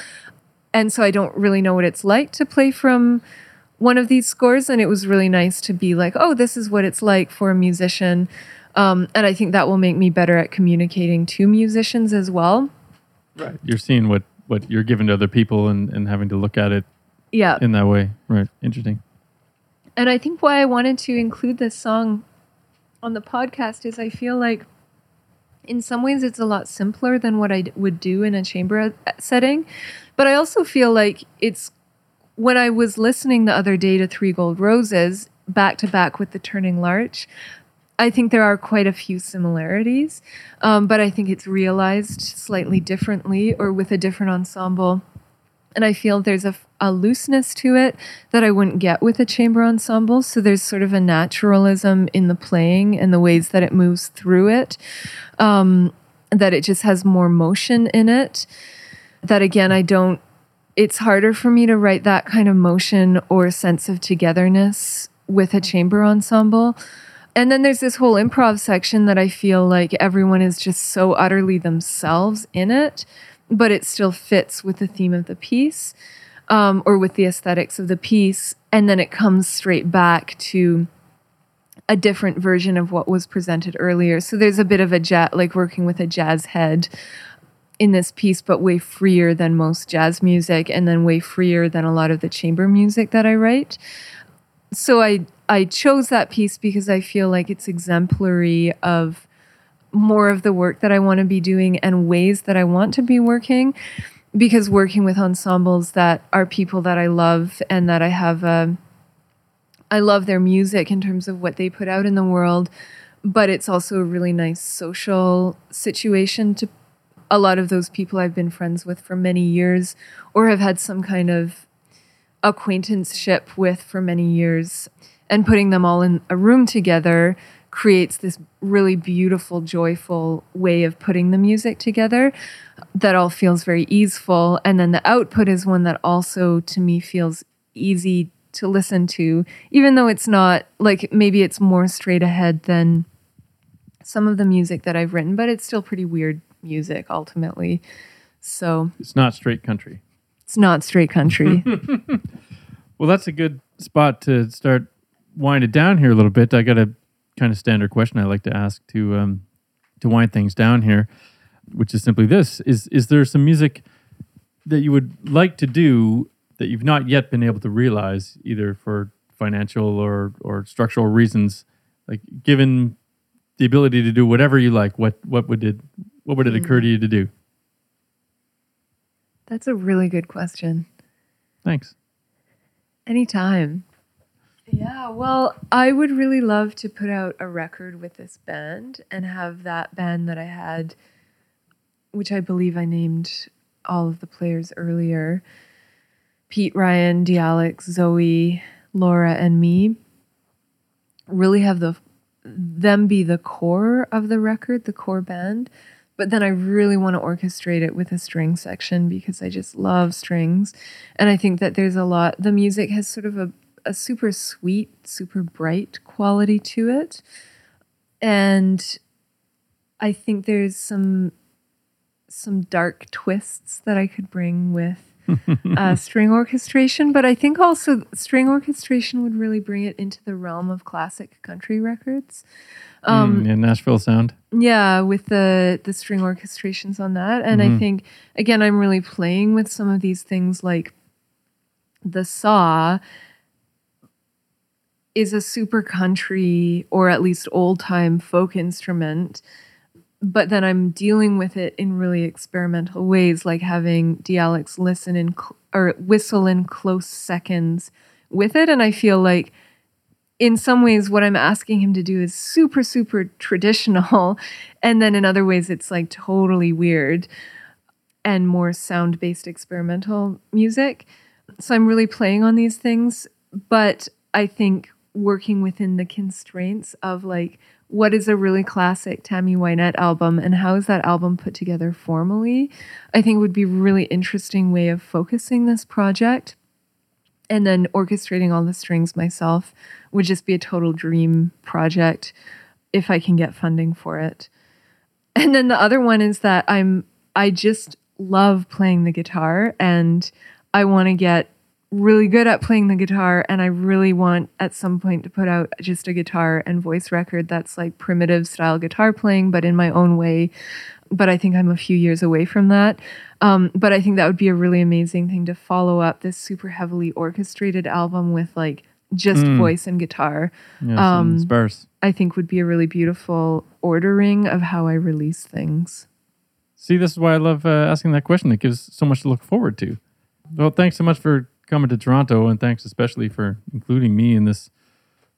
S2: And so I don't really know what it's like to play from one of these scores, and it was really nice to be like, oh, this is what it's like for a musician. Um, and I think that will make me better at communicating to musicians as well.
S1: Right. You're seeing what what you're giving to other people and, and having to look at it
S2: Yeah.
S1: in that way. Right. Interesting.
S2: And I think why I wanted to include this song on the podcast is I feel like in some ways it's a lot simpler than what I would do in a chamber setting. But I also feel like it's when I was listening the other day to Three Gold Roses back to back with the Turning Larch. I think there are quite a few similarities, um, but I think it's realized slightly differently or with a different ensemble. And I feel there's a, a looseness to it that I wouldn't get with a chamber ensemble. So there's sort of a naturalism in the playing and the ways that it moves through it, um, that it just has more motion in it. That again, I don't, it's harder for me to write that kind of motion or sense of togetherness with a chamber ensemble. And then there's this whole improv section that I feel like everyone is just so utterly themselves in it, but it still fits with the theme of the piece um, or with the aesthetics of the piece. And then it comes straight back to a different version of what was presented earlier. So there's a bit of a jazz, like working with a jazz head in this piece, but way freer than most jazz music, and then way freer than a lot of the chamber music that I write. So I I chose that piece because I feel like it's exemplary of more of the work that I want to be doing and ways that I want to be working. Because working with ensembles that are people that I love and that I have a I love their music in terms of what they put out in the world, but it's also a really nice social situation to a lot of those people I've been friends with for many years or have had some kind of acquaintanceship with for many years. And putting them all in a room together creates this really beautiful, joyful way of putting the music together that all feels very easeful. And then the output is one that also, to me, feels easy to listen to, even though it's not like maybe it's more straight ahead than some of the music that I've written, but it's still pretty weird music ultimately. So
S1: It's not straight country.
S2: it's not straight country.
S1: Well, that's a good spot to start wind it down here a little bit. I got a kind of standard question I like to ask to um, to wind things down here, which is simply this: is is there some music that you would like to do that you've not yet been able to realize, either for financial or or structural reasons? Like, given the ability to do whatever you like, what what would it what would it occur to you to do?
S2: That's a really good question.
S1: Thanks.
S2: Anytime. Yeah, well, I would really love to put out a record with this band and have that band that I had, which I believe I named all of the players earlier Pete, Ryan, Dialex, Zoe, Laura, and me really have the them be the core of the record, the core band. But then I really want to orchestrate it with a string section because I just love strings. And I think that there's a lot, the music has sort of a, a super sweet, super bright quality to it. And I think there's some some dark twists that I could bring with uh, string orchestration, but I think also string orchestration would really bring it into the realm of classic country records. Um,
S1: Mm, yeah, Nashville sound.
S2: yeah, with the the string orchestrations on that, and I think again, I'm really playing with some of these things like the saw is a super country or at least old time folk instrument but then I'm dealing with it in really experimental ways, like having Dialex listen in cl- or whistle in close seconds with it. And I feel like, in some ways, what I'm asking him to do is super, super traditional. And then in other ways, it's like totally weird and more sound based experimental music. So I'm really playing on these things. But I think working within the constraints of like, what is a really classic Tammy Wynette album and how is that album put together formally, I think would be really interesting way of focusing this project. And then orchestrating all the strings myself would just be a total dream project if I can get funding for it. And then the other one is that I'm I just love playing the guitar and I want to get really good at playing the guitar and I really want at some point to put out just a guitar and voice record that's like primitive style guitar playing, but in my own way. But I think I'm a few years away from that. Um, but I think that would be a really amazing thing to follow up this super heavily orchestrated album with like just voice and guitar.
S5: Yeah,
S2: Um,
S5: sparse.
S2: I think would be a really beautiful ordering of how I release things.
S5: See, this is why I love uh, asking that question. It gives so much to look forward to. Well, thanks so much for coming to Toronto, and thanks especially for including me in this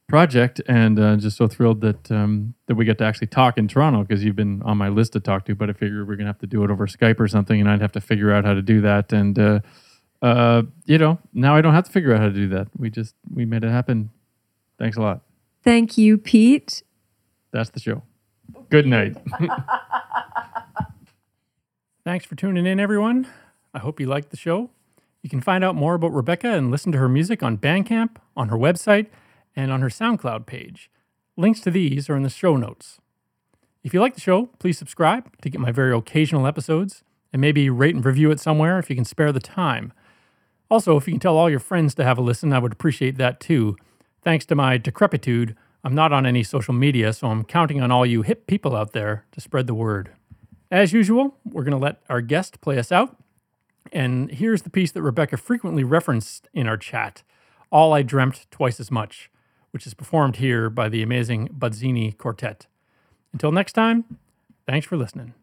S5: project. And uh, just so thrilled that um, that we get to actually talk in Toronto because you've been on my list to talk to. But I figured we're gonna have to do it over Skype or something, and I'd have to figure out how to do that. And uh, uh, you know, now I don't have to figure out how to do that. We just we made it happen. Thanks a lot.
S2: Thank you, Pete.
S5: That's the show. Good night.
S1: Thanks for tuning in, everyone. I hope you liked the show. You can find out more about Rebecca and listen to her music on Bandcamp, on her website, and on her SoundCloud page. Links to these are in the show notes. If you like the show, please subscribe to get my very occasional episodes, and maybe rate and review it somewhere if you can spare the time. Also, if you can tell all your friends to have a listen, I would appreciate that too. Thanks to my decrepitude, I'm not on any social media, so I'm counting on all you hip people out there to spread the word. As usual, we're going to let our guest play us out. And here's the piece that Rebecca frequently referenced in our chat All I Dreamt Twice as Much, which is performed here by the amazing Bozzini Quartet. Until next time, thanks for listening.